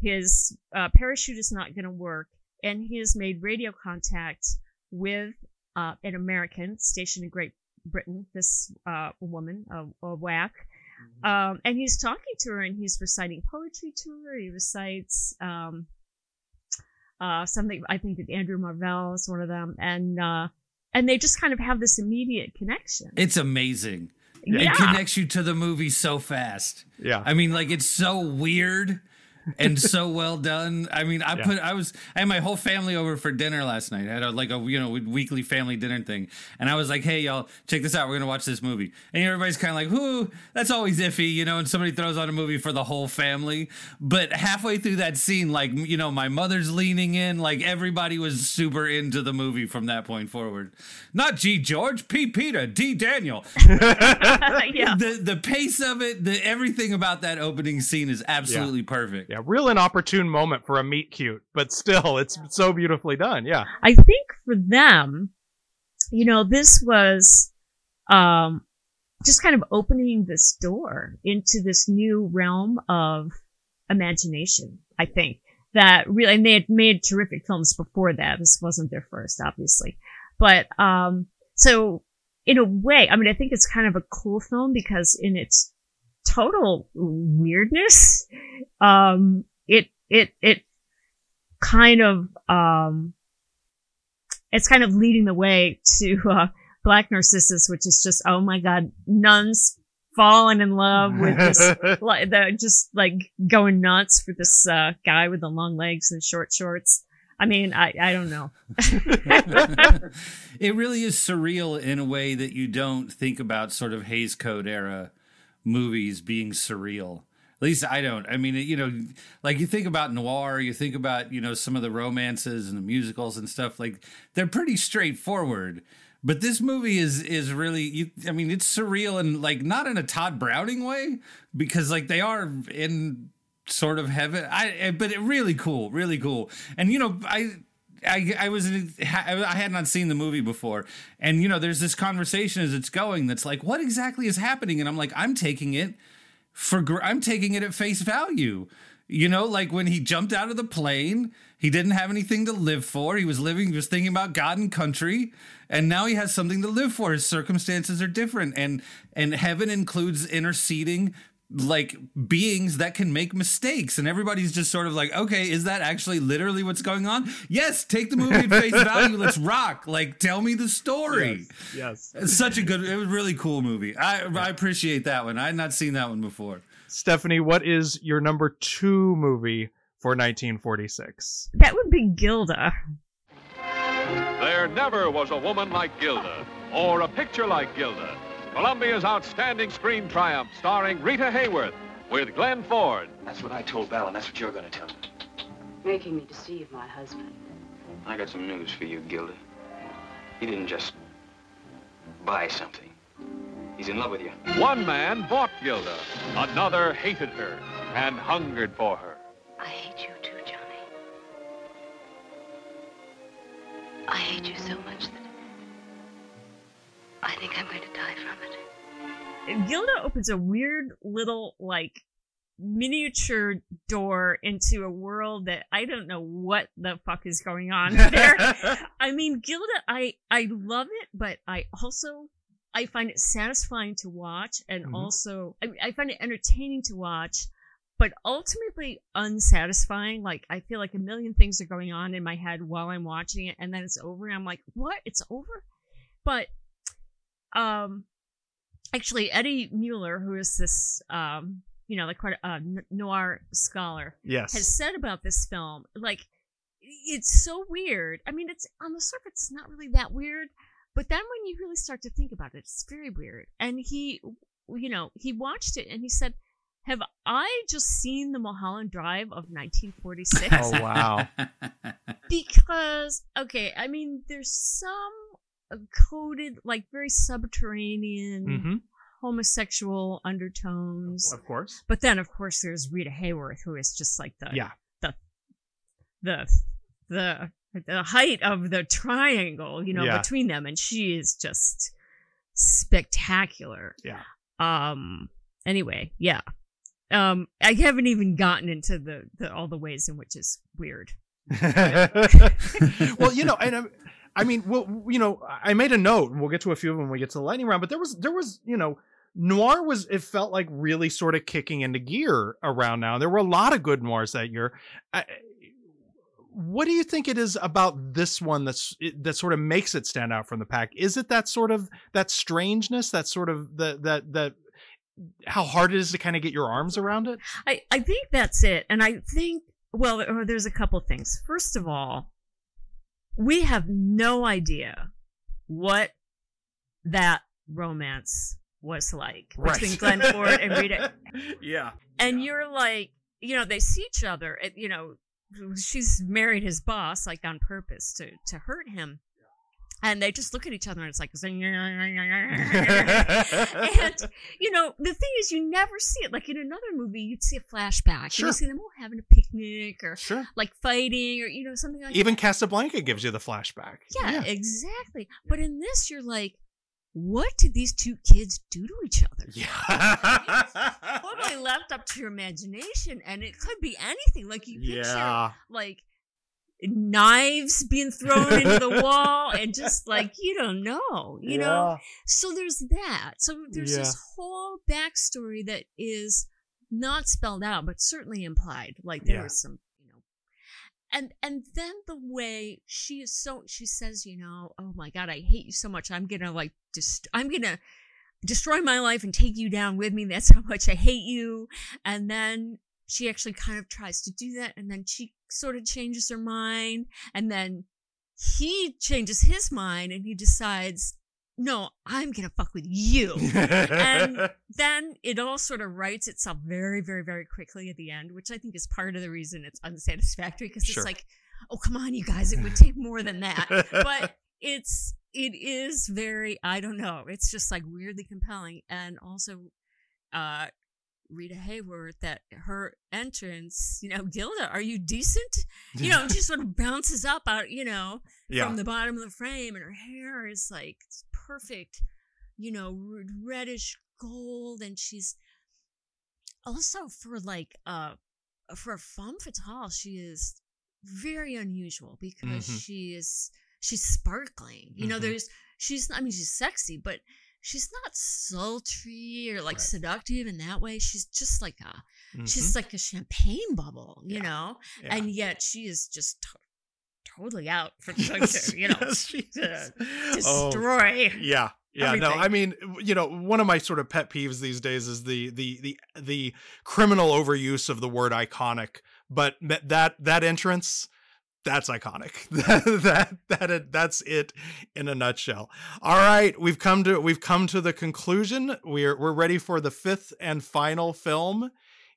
His uh, parachute is not going to work, and he has made radio contact with uh, an American stationed in Great Britain. This uh, woman, a, a WAC, Um, and he's talking to her and he's reciting poetry to her. He recites um, uh, something I think that Andrew Marvell is one of them, and uh, and they just kind of have this immediate connection. It's amazing. Yeah. It connects you to the movie so fast. Yeah. I mean, like it's so weird and so well done. I mean, I Yeah. put I was I had my whole family over for dinner last night. I had a, like a you know weekly family dinner thing, and I was like, "Hey, y'all, check this out. We're gonna watch this movie." And everybody's kind of like, "Whoo, that's always iffy," you know. And somebody throws on a movie for the whole family, but halfway through that scene, like you know, my mother's leaning in, like everybody was super into the movie from that point forward. Not G. George, P. Peter, D. Daniel. yeah. The the pace of it, the everything about that opening scene is absolutely perfect. Yeah, real inopportune moment for a meet cute, but still, it's so beautifully done. Yeah. I think for them, you know, this was um, just kind of opening this door into this new realm of imagination. I think that really, and they had made terrific films before that. This wasn't their first, obviously, but um, so in a way, I mean, I think it's kind of a cool film because in its total weirdness, um, it it it kind of um it's kind of leading the way to uh black narcissus which is just oh my god nuns falling in love with this like they're just like going nuts for this uh guy with the long legs and short shorts. I mean i i don't know. It really is surreal in a way that you don't think about sort of Hays Code era movies being surreal. At least I don't. I mean, you know, like you think about noir, you think about, you know, some of the romances and the musicals and stuff like they're pretty straightforward. But this movie is is really you, I mean, it's surreal and like not in a Tod Browning way because like they are in sort of heaven. I but it really cool, really cool. And you know, I I, was I had not seen the movie before, and you know, there's this conversation as it's going that's like, what exactly is happening? And I'm like, I'm taking it for I'm taking it at face value. You know, like when he jumped out of the plane, he didn't have anything to live for. He was living, he was thinking about God and country, and now he has something to live for. His circumstances are different, and and heaven includes interceding like beings that can make mistakes and everybody's just sort of like okay is that actually literally what's going on yes take the movie at face value let's rock like tell me the story Yes. it's such a good it was a really cool movie i i appreciate that one i had not seen that one before Stephanie, what is your number two movie for 1946? that would be gilda There never was a woman like Gilda, or a picture like Gilda. Columbia's outstanding screen triumph, starring Rita Hayworth with Glenn Ford. That's what I told Val, and that's what you're going to tell him. Making me deceive my husband. I got some news for you, Gilda. He didn't just buy something. He's in love with you. One man bought Gilda, another hated her and hungered for her. I hate you too, Johnny. I hate you so much that I think I'm going to die from it. Gilda opens a weird little like miniature door into a world that I don't know what the fuck is going on there. I mean, Gilda, I I love it, but I also I find it satisfying to watch, and Mhm. also I, I find it entertaining to watch, but ultimately unsatisfying. Like I feel like a million things are going on in my head while I'm watching it, and then it's over, and I'm like, what? It's over? But um actually eddie muller who is this um you know like quite a uh, noir scholar Yes. has said about this film like it's so weird i mean it's on the surface it's not really that weird but then when you really start to think about it it's very weird and he you know he watched it and he said have i just seen the mulholland drive of 1946 Oh, wow. because okay i mean there's some coded like very subterranean Mhm. homosexual undertones Of course. but then of course there's rita hayworth who is just like the Yeah. the the the the height of the triangle you know Yeah. between them and she is just spectacular Yeah. um anyway yeah um i haven't even gotten into the, the all the ways in which it's weird well, you know, and I, I mean, well, you know, I made a note, and we'll get to a few of them when we get to the lightning round. But there was, there was, you know, noir was it felt like really sort of kicking into gear around now. There were a lot of good noirs that year. I, what do you think it is about this one that's that sort of makes it stand out from the pack? Is it that sort of that strangeness, that sort of the that that how hard it is to kind of get your arms around it? I, I think that's it. And I think, well, uh, there's a couple things. First of all, we have no idea what that romance was like Right. between Glenn Ford and Rita. yeah. And you're like, you know, they see each other. And, you know, she's married his boss like on purpose to to hurt him. And they just look at each other and it's like, and you know, the thing is, you never see it. Like in another movie, you'd see a flashback. Sure. You see them all having a picnic or Sure. like fighting or you know something like Even that. Casablanca gives you the flashback. Yeah, exactly. But in this, you're like, what did these two kids do to each other? Yeah. totally left up to your imagination, and it could be anything. Like you picture, Yeah. like knives being thrown into the wall, and just like you don't know, you know. So there's that. So there's this whole backstory that is not spelled out, but certainly implied. Like there Yeah. was some you know. and and then the way she is so she says you know oh my god i hate you so much i'm gonna like just i'm gonna destroy my life and take you down with me that's how much i hate you and then she actually kind of tries to do that and then she sort of changes her mind and then he changes his mind and he decides no i'm gonna fuck with you and then it all sort of writes itself very, very, very quickly at the end, which I think is part of the reason it's unsatisfactory because Sure. it's like, oh come on, you guys, it would take more than that. but it's it is very, I don't know, it's just like weirdly compelling, and also, uh. Rita Hayworth, that her entrance, you know, Gilda, are you decent? You know, she sort of bounces up out, you know, Yeah. from the bottom of the frame, and her hair is like perfect, you know, reddish gold, and she's also for like uh for a femme fatale, she is very unusual because Mhm. she is she's sparkling. You know, Mhm. there's she's I mean she's sexy, but she's not sultry or like seductive in that way. She's just like a she's Mhm. like a champagne bubble, you know, Yeah. and yet she is just to- totally out for to, you know Yes, she to Oh, destroy. yeah. Yeah, no. I mean, you know, one of my sort of pet peeves these days is the the the the criminal overuse of the word iconic, but that, that entrance that's iconic. that that that that's it in a nutshell. All right, we've come to we've come to the conclusion. We're we're ready for the fifth and final film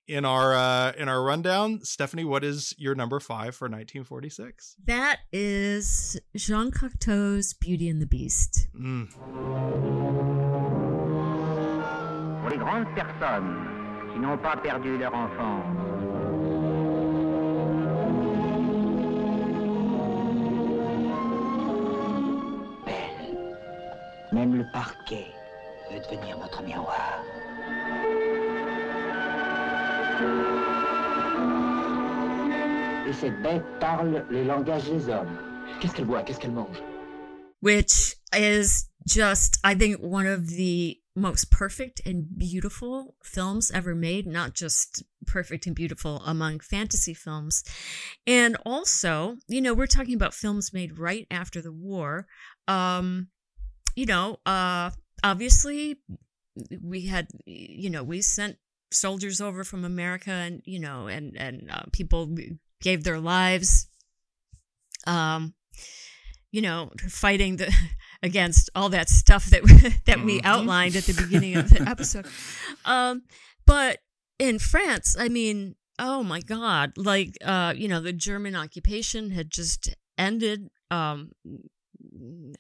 in our uh in our rundown. Stephanie, what is your number 5 for 1946? That is Jean Cocteau's Beauty and the Beast. Mm. Pour les grandes personnes qui n'ont pas perdu leur enfance. Même le parquet veut devenir votre miroir. Et cette bête parle des hommes. Qu'est-ce qu'elle Qu'est-ce qu'elle mange which is just I think one of the most perfect and beautiful films ever made, not just perfect and beautiful among fantasy films. And also, you know, we're talking about films made right after the war. Um, you know, uh obviously we had you know, we sent soldiers over from America and you know, and and uh, people gave their lives um you know, fighting the against all that stuff that that we Mhm. outlined at the beginning of the episode. Um, but in France, I mean, oh my God, like uh, you know, the German occupation had just ended. Um,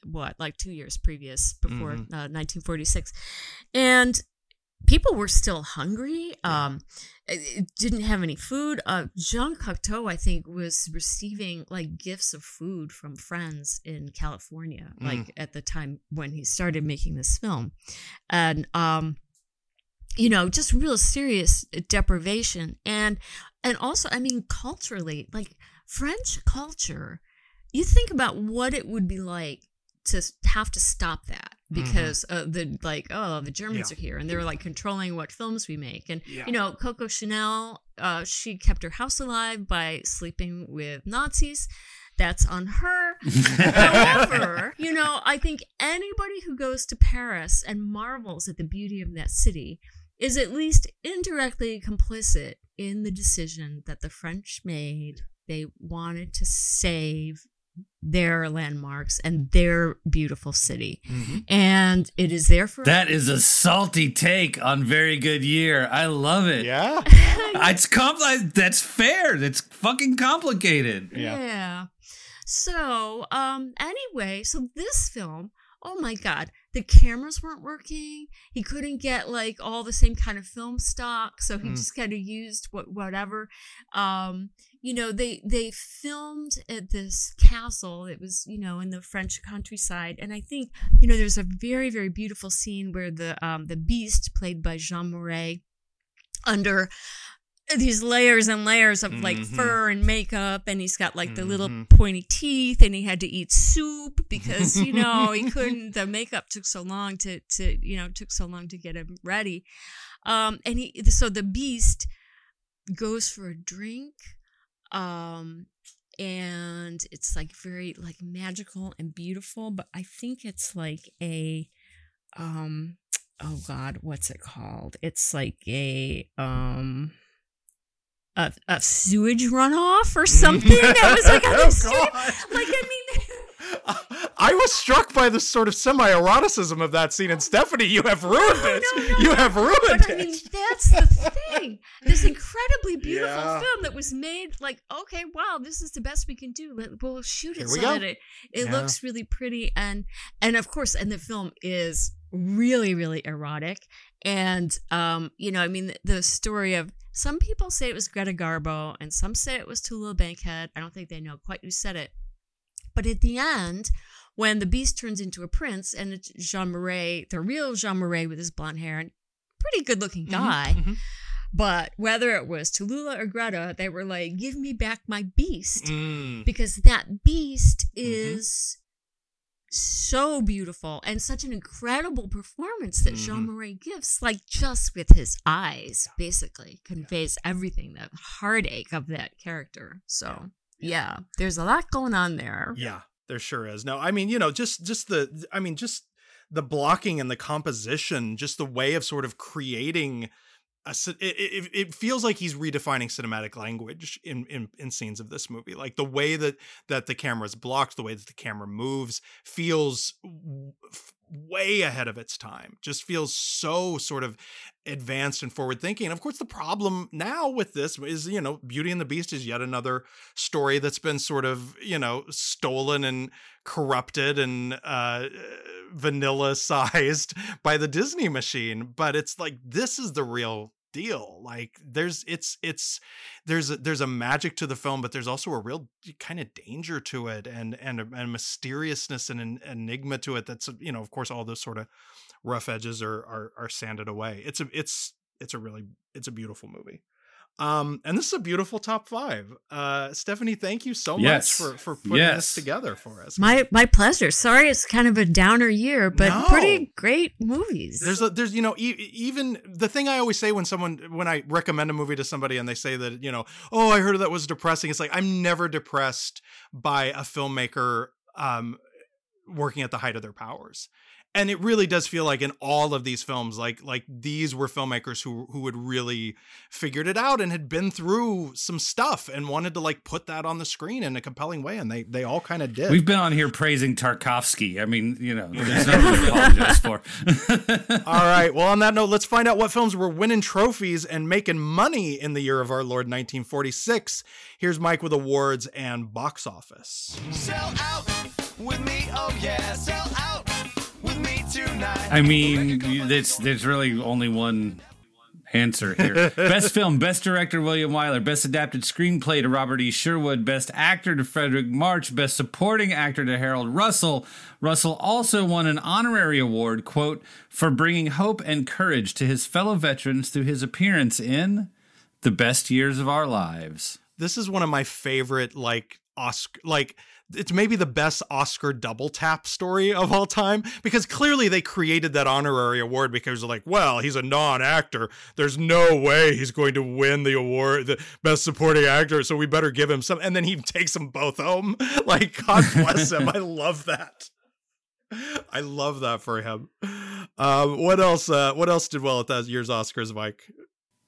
what like two years previous before Mhm. uh, 1946, and people were still hungry. Um, didn't have any food. Uh, Jean Cocteau, I think, was receiving like gifts of food from friends in California, Mm. like at the time when he started making this film, and um, you know, just real serious deprivation, and and also, I mean, culturally, like French culture, you think about what it would be like to have to stop that because uh, the like oh the Germans Yeah. are here and they're like controlling what films we make and Yeah. you know Coco Chanel uh, she kept her house alive by sleeping with Nazis. That's on her. However, you know, I think anybody who goes to Paris and marvels at the beauty of that city is at least indirectly complicit in the decision that the French made. They wanted to save their landmarks and their beautiful city. And it is there for That is a salty take on very good year. I love it. Yeah. it's compli- that's fair. That's fucking complicated. Yeah. So, um, anyway, so this film, oh my God, the cameras weren't working. He couldn't get like all the same kind of film stock, so he Mm. just kind of used what whatever. Um, you know, they they filmed at this castle. It was you know in the French countryside, and I think you know there's a very very beautiful scene where the um the beast played by Jean Marais under these layers and layers of like Mhm. fur and makeup and he's got like the little Mhm. pointy teeth and he had to eat soup because you know he couldn't the makeup took so long to to you know took so long to get him ready um and he so the beast goes for a drink um and it's like very like magical and beautiful but i think it's like a um oh god what's it called it's like a um a, a sewage runoff or something that was like on Oh. God. like i mean I was struck by the sort of semi-eroticism of that scene, and Stephanie, you have ruined it. you have ruined but I it. mean, that's the thing. This incredibly beautiful Yeah. film that was made, like, okay, wow, this is the best we can do. We'll shoot it so that it, it Yeah. looks really pretty, and and of course, and the film is really, really erotic. And um, you know, I mean, the, the story of some people say it was Greta Garbo, and some say it was Tallulah Bankhead. I don't think they know quite who said it. But at the end, when the beast turns into a prince and it's Jean Marais, the real Jean Marais with his blonde hair and pretty good looking Mm-hmm, guy. But whether it was Tallulah or Greta, they were like, give me back my beast. Mm. Because that beast Mm-hmm. is so beautiful and such an incredible performance that Jean Mhm. Marais gives, like just with his eyes, basically conveys everything, the heartache of that character. So, yeah, there's a lot going on there. Yeah, there sure is. No, I mean, you know, just just the I mean, just the blocking and the composition, just the way of sort of creating a it, it, it feels like he's redefining cinematic language in, in in scenes of this movie. Like the way that that the camera is blocked, the way that the camera moves feels way ahead of its time. Just feels so sort of advanced and forward thinking. And of course, the problem now with this is, you know, Beauty and the Beast is yet another story that's been sort of, you know, stolen and corrupted and uh, vanilla sized by the Disney machine. But it's like, this is the real deal like there's it's it's there's a, there's a magic to the film but there's also a real kind of danger to it and and a, and mysteriousness and an enigma to it that's you know of course all those sort of rough edges are are, are sanded away. It's a it's it's a really it's a beautiful movie um and this is a beautiful top five uh stephanie thank you so Yes. much for for putting Yes. this together for us My my pleasure. Sorry, it's kind of a downer year, but No. pretty great movies. There's a, there's you know e- even the thing I always say when someone when I recommend a movie to somebody and they say that you know oh I heard that was depressing it's like I'm never depressed by a filmmaker um working at the height of their powers and it really does feel like in all of these films like like these were filmmakers who who had really figured it out and had been through some stuff and wanted to like put that on the screen in a compelling way and they they all kind of did We've been on here praising Tarkovsky. I mean, you know, there's nothing to apologize for. All right. Well, on that note, let's find out what films were winning trophies and making money in the year of our Lord 1946. Here's Mike with awards and box office. Sell out with me, oh yeah, sell out with me tonight. I mean, there's there's really only one answer here. Best film, best director William Wyler, best adapted screenplay to Robert E. Sherwood, best actor to Fredric March, best supporting actor to Harold Russell. Russell also won an honorary award, quote, for bringing hope and courage to his fellow veterans through his appearance in The Best Years of Our Lives. This is one of my favorite like Oscar like it's maybe the best Oscar double tap story of all time because clearly they created that honorary award because they're like, well, he's a non-actor. There's no way he's going to win the award, the best supporting actor. So we better give him some. And then he takes them both home. Like, God bless him. I love that. I love that for him. Um, what else? Uh, what else did well at that year's Oscars, Mike?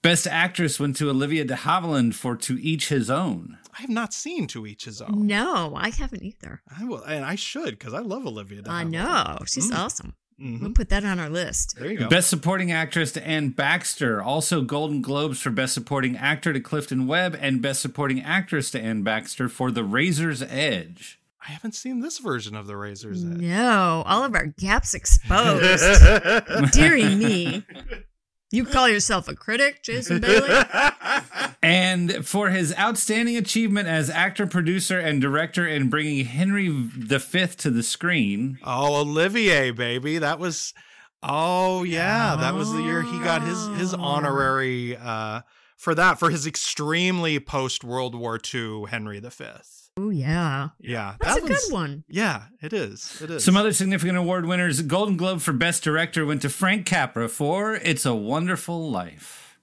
Best actress went to Olivia de Havilland for To Each His Own. I have not seen To Each His Own. No, I haven't either. I will, and I should because I love Olivia. I Havilland. know she's Mm. awesome. Mhm. We'll put that on our list. There you go. Best Supporting Actress to Anne Baxter. Also Golden Globes for Best Supporting Actor to Clifton Webb and Best Supporting Actress to Anne Baxter for The Razor's Edge. I haven't seen this version of the Razor's Edge. No, all of our gaps exposed. Deary me. You call yourself a critic, Jason Bailey? And for his outstanding achievement as actor, producer, and director in bringing Henry V to the screen. Oh, Olivier, baby, that was. Oh yeah, that was the year he got his his honorary uh, for that for his extremely post World War II Henry V. Oh yeah, Yeah, that's that a good one. Yeah, it is. It is. Some other significant award winners Golden Globe for Best Director went to Frank Capra for It's a Wonderful Life.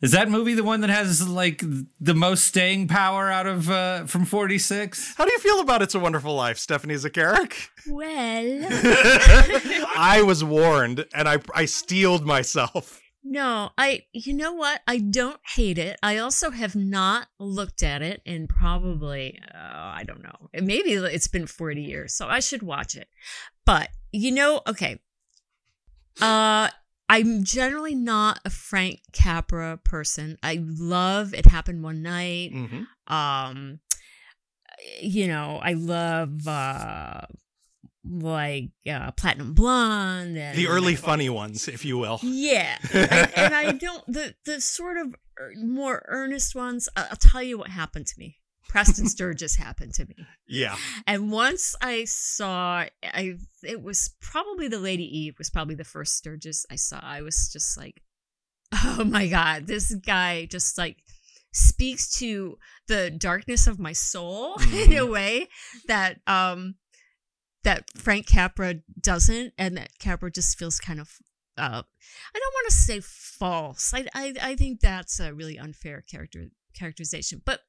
Is that movie the one that has like the most staying power out of uh, from 46? How do you feel about It's a Wonderful Life, Stephanie Zacharek? Well, I was warned, and I I steeled myself. No, I. You know what? I don't hate it. I also have not looked at it in probably uh, I don't know. Maybe it's been forty years, so I should watch it. But you know, okay. Uh, I'm generally not a Frank Capra person. I love It Happened One Night. Mm-hmm. Um, you know, I love uh like uh Platinum Blonde and The early funny ones, if you will. yeah, and, and I don't the the sort of er- more earnest ones. I- I'll tell you what happened to me. Preston Sturges happened to me, Yeah. and once I saw, I it was probably the Lady Eve was probably the first Sturges I saw. I was just like, oh my god, this guy just like speaks to the darkness of my soul in a way that um that Frank Capra doesn't, and that Capra just feels kind of. Uh, I don't want to say false. I, I I think that's a really unfair character characterization. But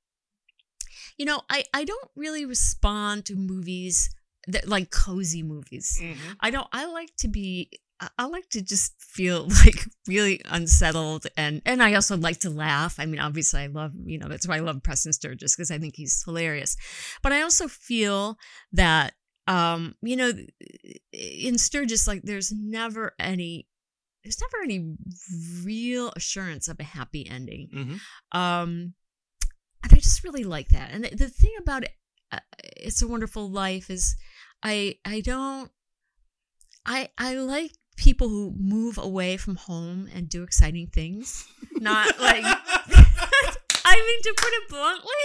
you know, I I don't really respond to movies that like cozy movies. I don't. I like to be. I- I like to just feel like really unsettled, and and I also like to laugh. I mean, obviously, I love you know that's why I love Preston Sturges because I think he's hilarious. But I also feel that um you know in Sturges like there's never any there's never any real assurance of a happy ending. Mm-hmm. Um, and I just really like that. And the, the thing about it, uh, "It's a Wonderful Life" is I I don't I I like people who move away from home and do exciting things, not like. I mean, to put it bluntly.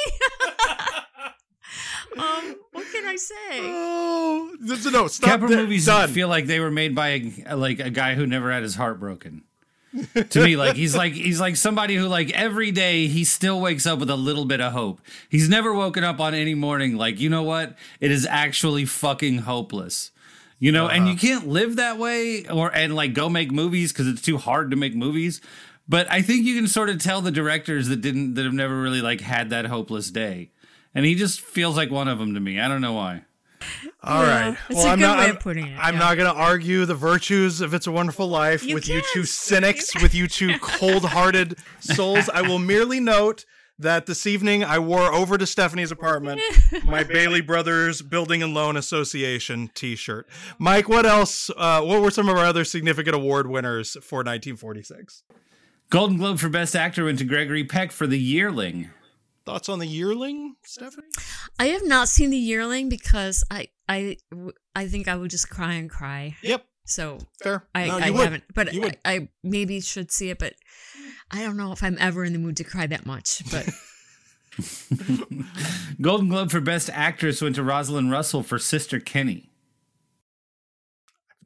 um, what can I say? Oh, no, stop. Capra there. movies Done. feel like they were made by a, like a guy who never had his heart broken. to me, like he's like he's like somebody who like every day he still wakes up with a little bit of hope. He's never woken up on any morning like you know what it is actually fucking hopeless. You know, and you can't live that way or and like go make movies because it's too hard to make movies. But I think you can sort of tell the directors that didn't that have never really like had that hopeless day, and he just feels like one of them to me. I don't know why. All Yeah, right. it's a I'm good not, way I'm, of putting it, I'm yeah. not going to argue the virtues of It's a Wonderful Life You with you two cynics, with you two cold-hearted souls. I will merely note that this evening I wore over to Stephanie's apartment my Bailey Brothers Building and Loan Association T-shirt. Mike, what else? Uh, what were some of our other significant award winners for 1946? Golden Globe for Best Actor went to Gregory Peck for The Yearling. Thoughts on the Yearling, Stephanie? I have not seen the Yearling because I I I think I would just cry and cry. Yep. So fair. I, No, I would. haven't, but You I. I maybe should see it, but I don't know if I'm ever in the mood to cry that much. But Golden Globe for Best Actress went to Rosalind Russell for Sister Kenny.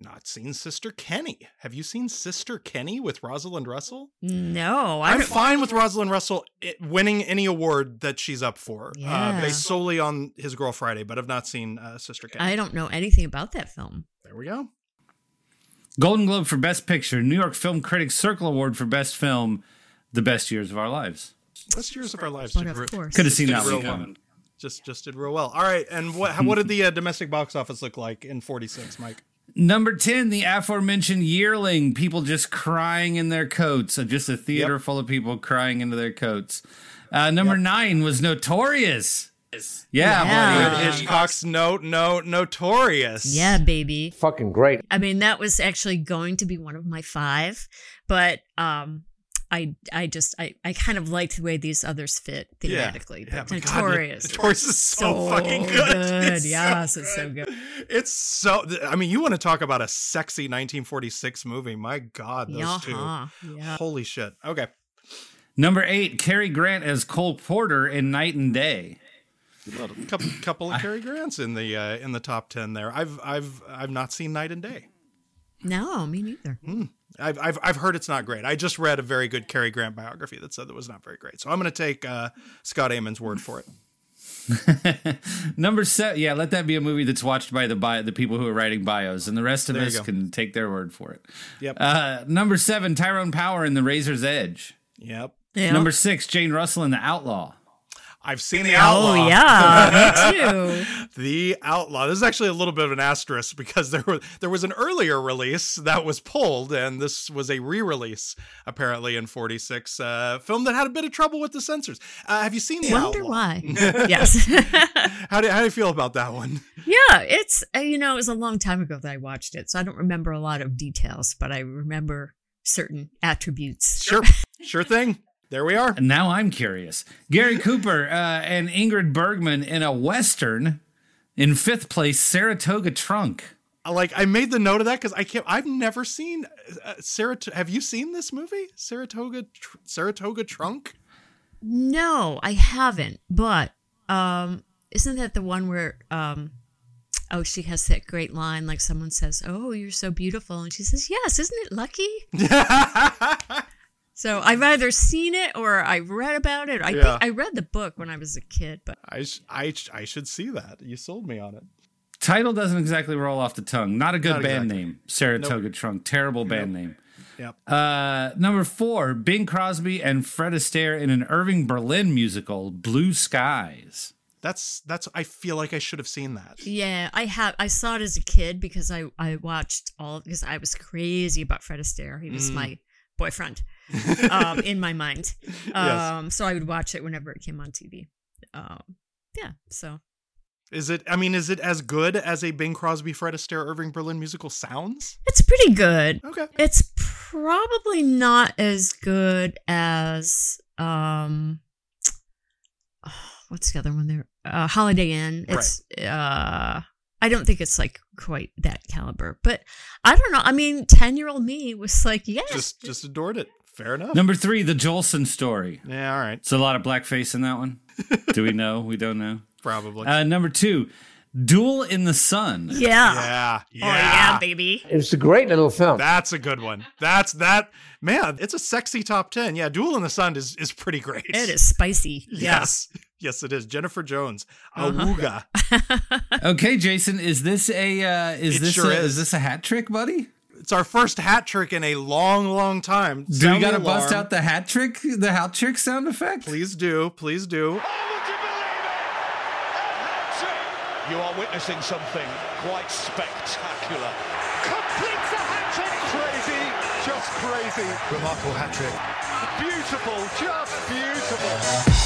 Not seen Sister Kenny. Have you seen Sister Kenny with Rosalind Russell? No, I I'm fine with Rosalind Russell winning any award that she's up for, uh, Yeah. based solely on His Girl Friday. But I've not seen uh, Sister Kenny. I don't know anything about that film. There we go. Golden Globe for Best Picture, New York Film Critics Circle Award for Best Film, The Best Years of Our Lives. Best years of our lives. But did of re- course. Could have seen that real one well. coming. Just just did real well. All right, and what what did the uh, domestic box office look like in 46, Mike? Number 10, the aforementioned Yearling, people just crying in their coats. Uh, Just a theater full of people crying into their coats. Uh, number nine was Notorious. Yeah, Yeah. buddy. Good Hitchcock's note, no, notorious. Yeah, baby. Fucking great. I mean, that was actually going to be one of my five, but um, I I just I, I kind of liked the way these others fit Yeah. thematically. Yeah, but but God, Notorious, Notorious is so fucking good. It's so yes, it's so good. It's so. I mean, you want to talk about a sexy 1946 movie? My God, those Yeah, two. yeah. Holy shit. Okay. Number eight, Cary Grant as Cole Porter in Night and Day. couple couple of Cary Grants in the uh, in the top ten there. I've I've I've not seen Night and Day. No, me neither. I've I've I've heard it's not great. I just read a very good Cary Grant biography that said it was not very great. So I'm going to take uh, Scott Eyman's word for it. Number seven, yeah, let that be a movie that's watched by the bio, the people who are writing bios, and the rest of There us can take their word for it. Yep. Uh, number seven, Tyrone Power in The Razor's Edge. Yep. Yeah. Number six, Jane Russell in The Outlaw. I've seen the Outlaw. Oh yeah, me too. the Outlaw. This is actually a little bit of an asterisk because there was there was an earlier release that was pulled, and this was a re-release apparently in '46. Uh, film that had a bit of trouble with the censors. Uh, have you seen the Wonder Outlaw? why? yes. how do how do you feel about that one? Yeah, it's uh, you know it was a long time ago that I watched it, so I don't remember a lot of details, but I remember certain attributes. Sure, sure thing. There we are. And now I'm curious. Gary Cooper uh, and Ingrid Bergman in a Western. In fifth place, Saratoga Trunk. Like I made the note of that because I can't. I've never seen uh, Sarat. Have you seen this movie, Saratoga Tr- Saratoga Trunk? No, I haven't. But um, isn't that the one where um, oh, she has that great line like someone says, "Oh, you're so beautiful," and she says, "Yes, isn't it lucky?" so I've either seen it or I read about it. I Yeah. think I read the book when I was a kid, but I sh- I sh- I should see that. You sold me on it. Title doesn't exactly roll off the tongue. Not a good Not band exactly. name. Saratoga Trunk. Terrible band Nope. name. Yep. Uh, number four, Bing Crosby and Fred Astaire in an Irving Berlin musical, Blue Skies. That's that's. I feel like I should have seen that. Yeah, I have. I saw it as a kid because I I watched all because I was crazy about Fred Astaire. He was Mm. my boyfriend um, in my mind. Yes. Um, so I would watch it whenever it came on TV. Um, yeah. So Is it? I mean, is it as good as a Bing Crosby, Fred Astaire, Irving Berlin musical sounds? it's pretty good. Okay. It's probably not as good as um, what's the other one there? Uh, Holiday Inn. It's uh. I don't think it's like quite that caliber, but I don't know. I mean, ten year old me was like, "Yes, Just just adored it. Fair enough. Number three, The Jolson Story. Yeah. All right. It's a lot of blackface in that one. Do we know? We don't know. Probably. Uh, number two, Duel in the Sun. Yeah. Yeah. Oh yeah, baby. It's a great little film. That's a good one. That's that. Man, it's a sexy top ten. Yeah, Duel in the Sun is is pretty great. It is spicy. Yeah. Yes. Yes, it is. Jennifer Jones, Uh-huh. Awuga. Okay, Jason, is this a uh, is It this sure a, is. is this a hat trick, buddy? It's our first hat trick in a long, long time. Do Sound we gotta the bust out the hat trick, the hat trick sound effect? Please do. Please do. You are witnessing something quite spectacular. Completes the hat trick. Crazy, just crazy. Remarkable hat trick. Beautiful, just beautiful.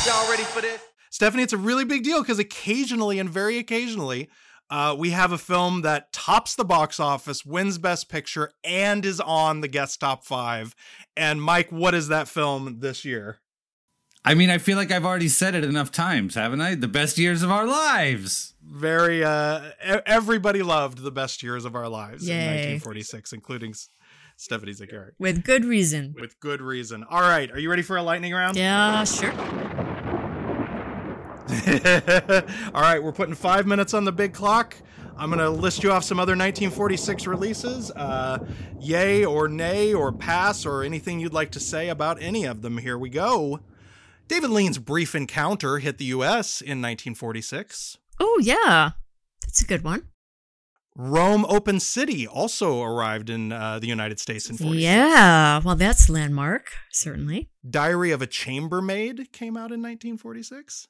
Y'all ready for this? Stephanie, it's a really big deal because occasionally and very occasionally, uh, we have a film that tops the box office, wins Best Picture, and is on the guest top five. And Mike, what is that film this year? I mean, I feel like I've already said it enough times, haven't I? The best years of our lives. Very, uh, everybody loved the best years of our lives in 1946, including Stephanie Zakarian. With good reason. With good reason. All right, are you ready for a lightning round? Yeah, sure. All right, we're putting five minutes on the big clock. I'm going to list you off some other 1946 releases. Uh, yay or nay or pass or anything you'd like to say about any of them. Here we go. David Lean's Brief Encounter hit the US in 1946. Oh, yeah. That's a good one. Rome Open City also arrived in uh, the United States in 46. Yeah. Well, that's landmark, certainly. Diary of a Chambermaid came out in 1946.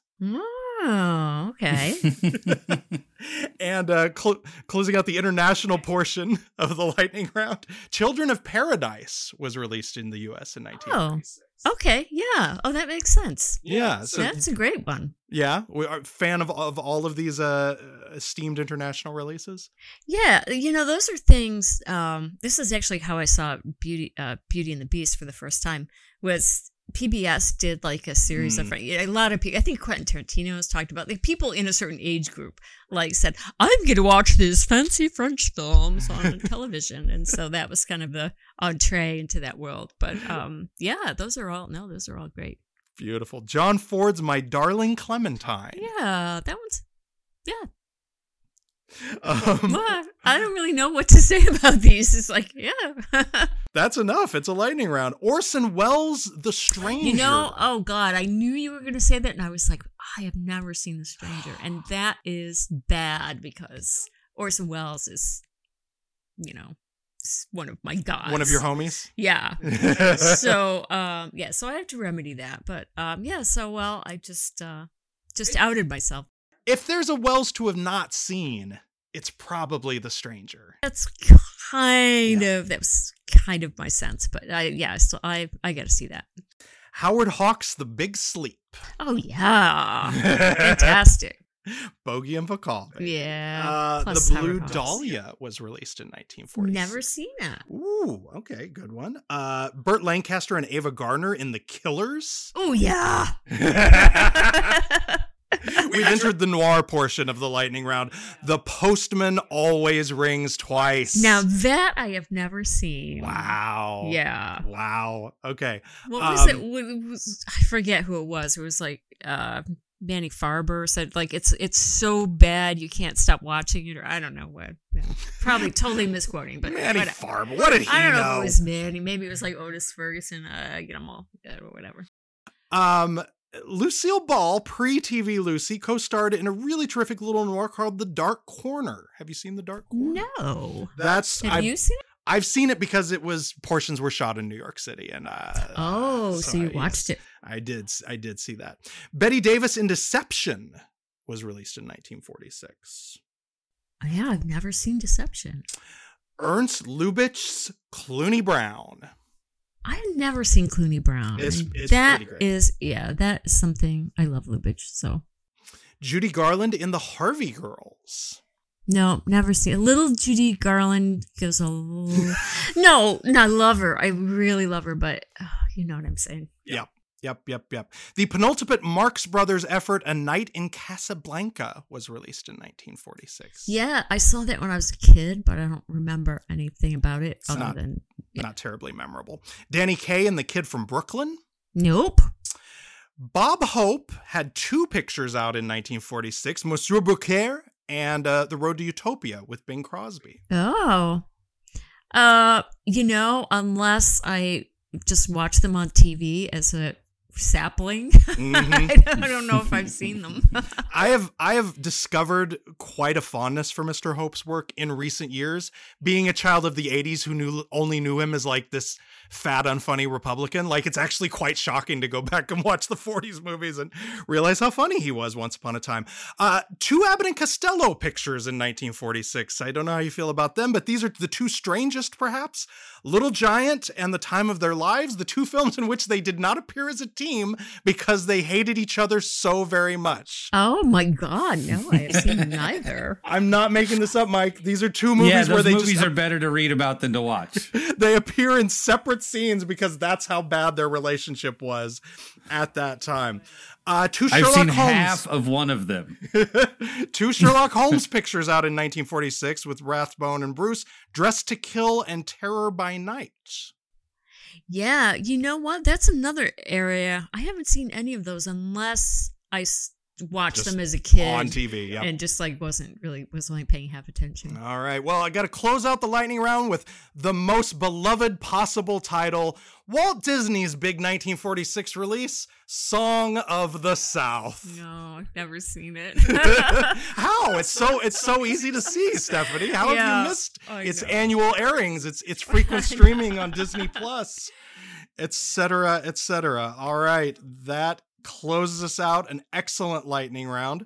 Oh, okay. and uh, cl- closing out the international portion of the lightning round, Children of Paradise was released in the U.S. in 1946. Oh, okay. Yeah. Oh, that makes sense. Yeah, so- that's a great one. Yeah, we are fan of of all of these uh, esteemed international releases. Yeah, you know, those are things. Um, this is actually how I saw Beauty, uh, Beauty and the Beast for the first time. Was PBS did like a series of Mm. a lot of people. I think Quentin Tarantino has talked about like people in a certain age group like said, "I'm going to watch these fancy French films on television," and so that was kind of the entree into that world. But um, yeah, those are all no, those are all great. Beautiful. John Ford's My Darling Clementine. Yeah, that one's yeah. Um, Well, I don't really know what to say about these. It's like, yeah. That's enough. It's a lightning round. Orson Welles' The Stranger. You know, oh God, I knew you were going to say that, and I was like, I have never seen The Stranger, and that is bad because Orson Welles is, you know, one of my gods. One of your homies? Yeah. so, um, yeah, so I have to remedy that, but um, yeah. So, well, I just uh, just outed myself. If there's a Welles to have not seen, it's probably The Stranger. That's kind of that was kind of my sense, but I yeah, so I I got to see that. Howard Hawks' The Big Sleep. Oh yeah, fantastic. Bogey and Bacall. Yeah. Uh, the Blue Howard Hawks. Dahlia was released in 1940. Never seen that. Ooh, okay, good one. Uh, Burt Lancaster and Ava Gardner in The Killers. Oh yeah. We've entered the noir portion of the lightning round. The postman always rings twice. Now that I have never seen. Wow. Yeah. Wow. Okay. What was it? Um, What was, I forget who it was. It was like uh, Manny Farber said like it's it's so bad you can't stop watching it, or I don't know what. Yeah. Probably totally misquoting, but Manny what- Farber. What did he I don't know, if it was Manny. Maybe it was like Otis Ferguson. Uh, I get them all or whatever. Um, Lucille Ball, pre TV Lucy, co starred in a really terrific little noir called The Dark Corner. Have you seen The Dark Corner? No. That's Have I've, you seen it? I've seen it because it was portions were shot in New York City, and uh, Oh, so, you I- watched it? I did. I did see that. Bette Davis in Deception was released in 1946. Yeah, I've never seen Deception. Ernst Lubitsch's Cluny Brown. I've never seen Cluny Brown. It's- it's that great. is- yeah, that is something I love Lubitsch. So Judy Garland in The Harvey Girls. no, never seen. A little Judy Garland goes a little. no, no, I love her. I really love her, but uh, you know what I'm saying. Yep. Yep, yep, yep. The penultimate Marx Brothers effort, A Night in Casablanca, was released in 1946. Yeah, I saw that when I was a kid, but I don't remember anything about it It's other not, than not terribly memorable. Danny Kaye and the Kid from Brooklyn. nope. Bob Hope had two pictures out in 1946 Monsieur Beaucaire and uh, The Road to Utopia with Bing Crosby. Oh. Uh, you know, unless I just watch them on TV as a sapling, Mhm. I, don't, I don't know if I've seen them. I have I have discovered quite a fondness for Mr. Hope's work in recent years. Being a child of the '80s who knew only knew him as like this fat, unfunny Republican, like it's actually quite shocking to go back and watch the '40s movies and realize how funny he was once upon a time. Uh, two Abbott and Costello pictures in 1946. I don't know how you feel about them, but these are the two strangest, perhaps. Little Giant and The Time of Their Lives, the two films in which they did not appear as a team because they hated each other so very much. oh my God, no, I have seen neither. I'm not making this up, Mike. These are two movies yeah, where those they movies just are better to read about than to watch. they appear in separate scenes because that's how bad their relationship was at that time. Uh, two I've seen Holmes, half of one of them. two Sherlock Holmes pictures out in 1946 with Rathbone and Bruce, Dressed to Kill and Terror by Night. Yeah, you know what? That's another area. I haven't seen any of those unless I s- watched Just them as a kid on TV, yep. and just like wasn't really was only paying half attention. All right. Well, I got to close out the lightning round with the most beloved possible title Walt Disney's big 1946 release, Song of the South. No, I've never seen it. How? It's so it's so easy to see, Stephanie. How have you missed I its know. annual airings, its its frequent streaming on Disney Plus, etc., etc. All right, that closes us out. An excellent lightning round.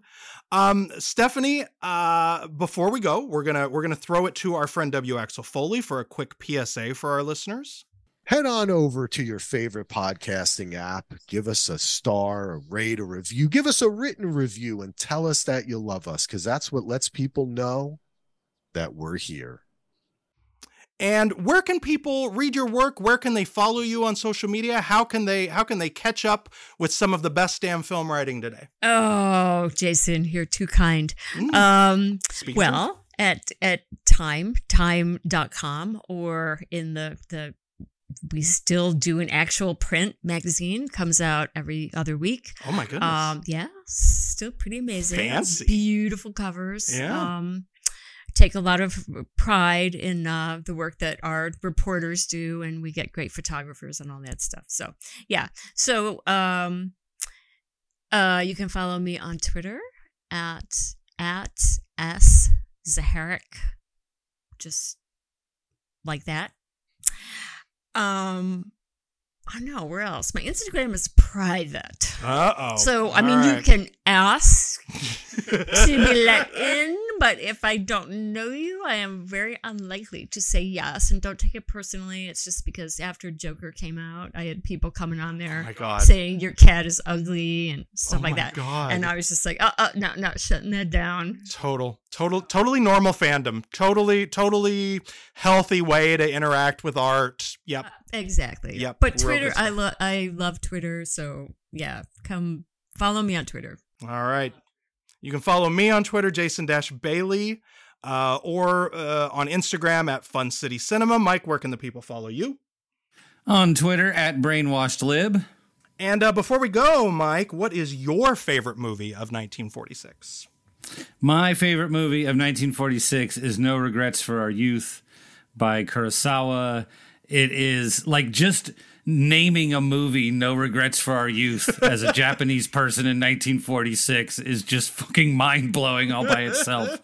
Um, Stephanie, uh, before we go, we're gonna we're gonna throw it to our friend W. Axel Foley for a quick PSA for our listeners. head on over to your favorite podcasting app, give us a star, a rate, a review, give us a written review, and tell us that you love us because that's what lets people know that we're here. And where can people read your work? Where can they follow you on social media? How can they how can they catch up with some of the best damn film writing today? Oh, Jason, you're too kind. Mm. Um, well, at at time time.com or in the the we still do an actual print magazine comes out every other week. Oh my goodness. Um, yeah, still pretty amazing. Fancy. Beautiful covers. Yeah. Um, take a lot of pride in uh, the work that our reporters do, and we get great photographers and all that stuff. So yeah. So um, uh, you can follow me on Twitter at at s zacharek, just like that. Um, I don't know where else. My Instagram is private. Uh oh. So I mean, you can ask to be let in, but if I don't know you, I am very unlikely to say yes. And don't take it personally. It's just because after Joker came out, I had people coming on there Oh saying your cat is ugly and stuff Oh like that. God. And I was just like, uh, uh, no, no, shutting that down. Total, total, totally normal fandom. Totally, totally healthy way to interact with art. Yep. Exactly. Yep, But Twitter, I love, I love Twitter. So yeah, come follow me on Twitter. All right. You can follow me on Twitter, Jason Dash Bailey, uh, or uh, on Instagram at Fun City Cinema. Mike, where can the people follow you? On Twitter at brainwashedlib. And uh, before we go, Mike, what is your favorite movie of 1946? My favorite movie of 1946 is No Regrets for Our Youth by Kurosawa. It is like just naming a movie No Regrets for Our Youth as a Japanese person in 1946 is just fucking mind blowing all by itself.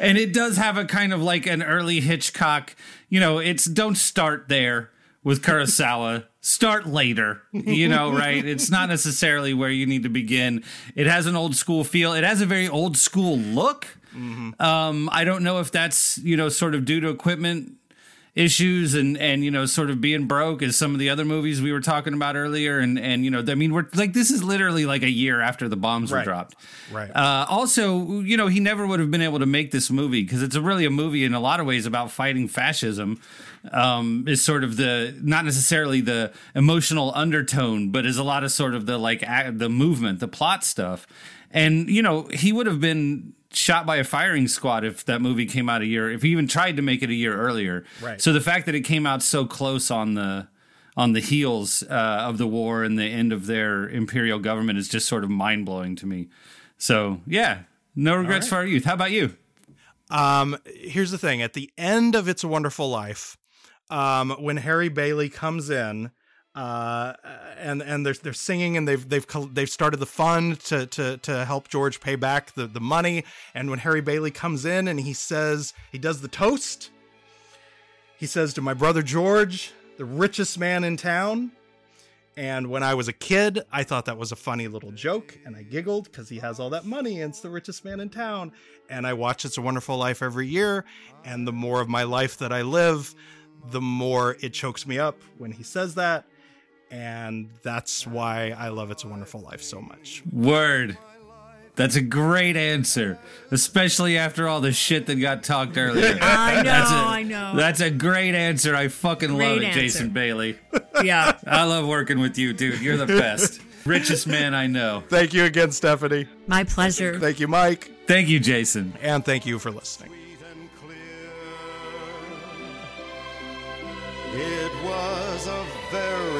And it does have a kind of like an early Hitchcock, you know, it's don't start there with Kurosawa. Start later, you know, right? It's not necessarily where you need to begin. It has an old school feel. It has a very old school look. Um, I don't know if that's you know sort of due to equipment issues and and you know sort of being broke as some of the other movies we were talking about earlier and and you know I mean we're like this is literally like a year after the bombs were dropped. Right. Uh, also, you know, he never would have been able to make this movie because it's a really a movie in a lot of ways about fighting fascism. Um, is sort of the not necessarily the emotional undertone, but is a lot of sort of the like the movement, the plot stuff. And you know, he would have been shot by a firing squad if that movie came out a year, if he even tried to make it a year earlier. Right. So the fact that it came out so close on the on the heels uh, of the war and the end of their imperial government is just sort of mind blowing to me. So yeah, no regrets right. for our youth. How about you? Um, here's the thing: at the end of "It's a Wonderful Life," um, when Harry Bailey comes in, uh, and and they're they're singing, and they've they've they've started the fund to to to help George pay back the the money. And when Harry Bailey comes in, and he says he does the toast, he says to my brother George, the richest man in town. And when I was a kid, I thought that was a funny little joke, and I giggled because he has all that money and it's the richest man in town. And I watch It's a Wonderful Life every year, and the more of my life that I live, the more it chokes me up when he says that. And that's why I love It's a Wonderful Life so much. Word. That's a great answer, especially after all the shit that got talked earlier. I know, That's a, I know. That's a great answer. I fucking love Great it, Jason. Bailey. Yeah. I love working with you, dude. You're the best. Richest man I know. Thank you again, Stephanie. My pleasure. Thank you, Mike. Thank you, Jason. And thank you for listening. It was a very good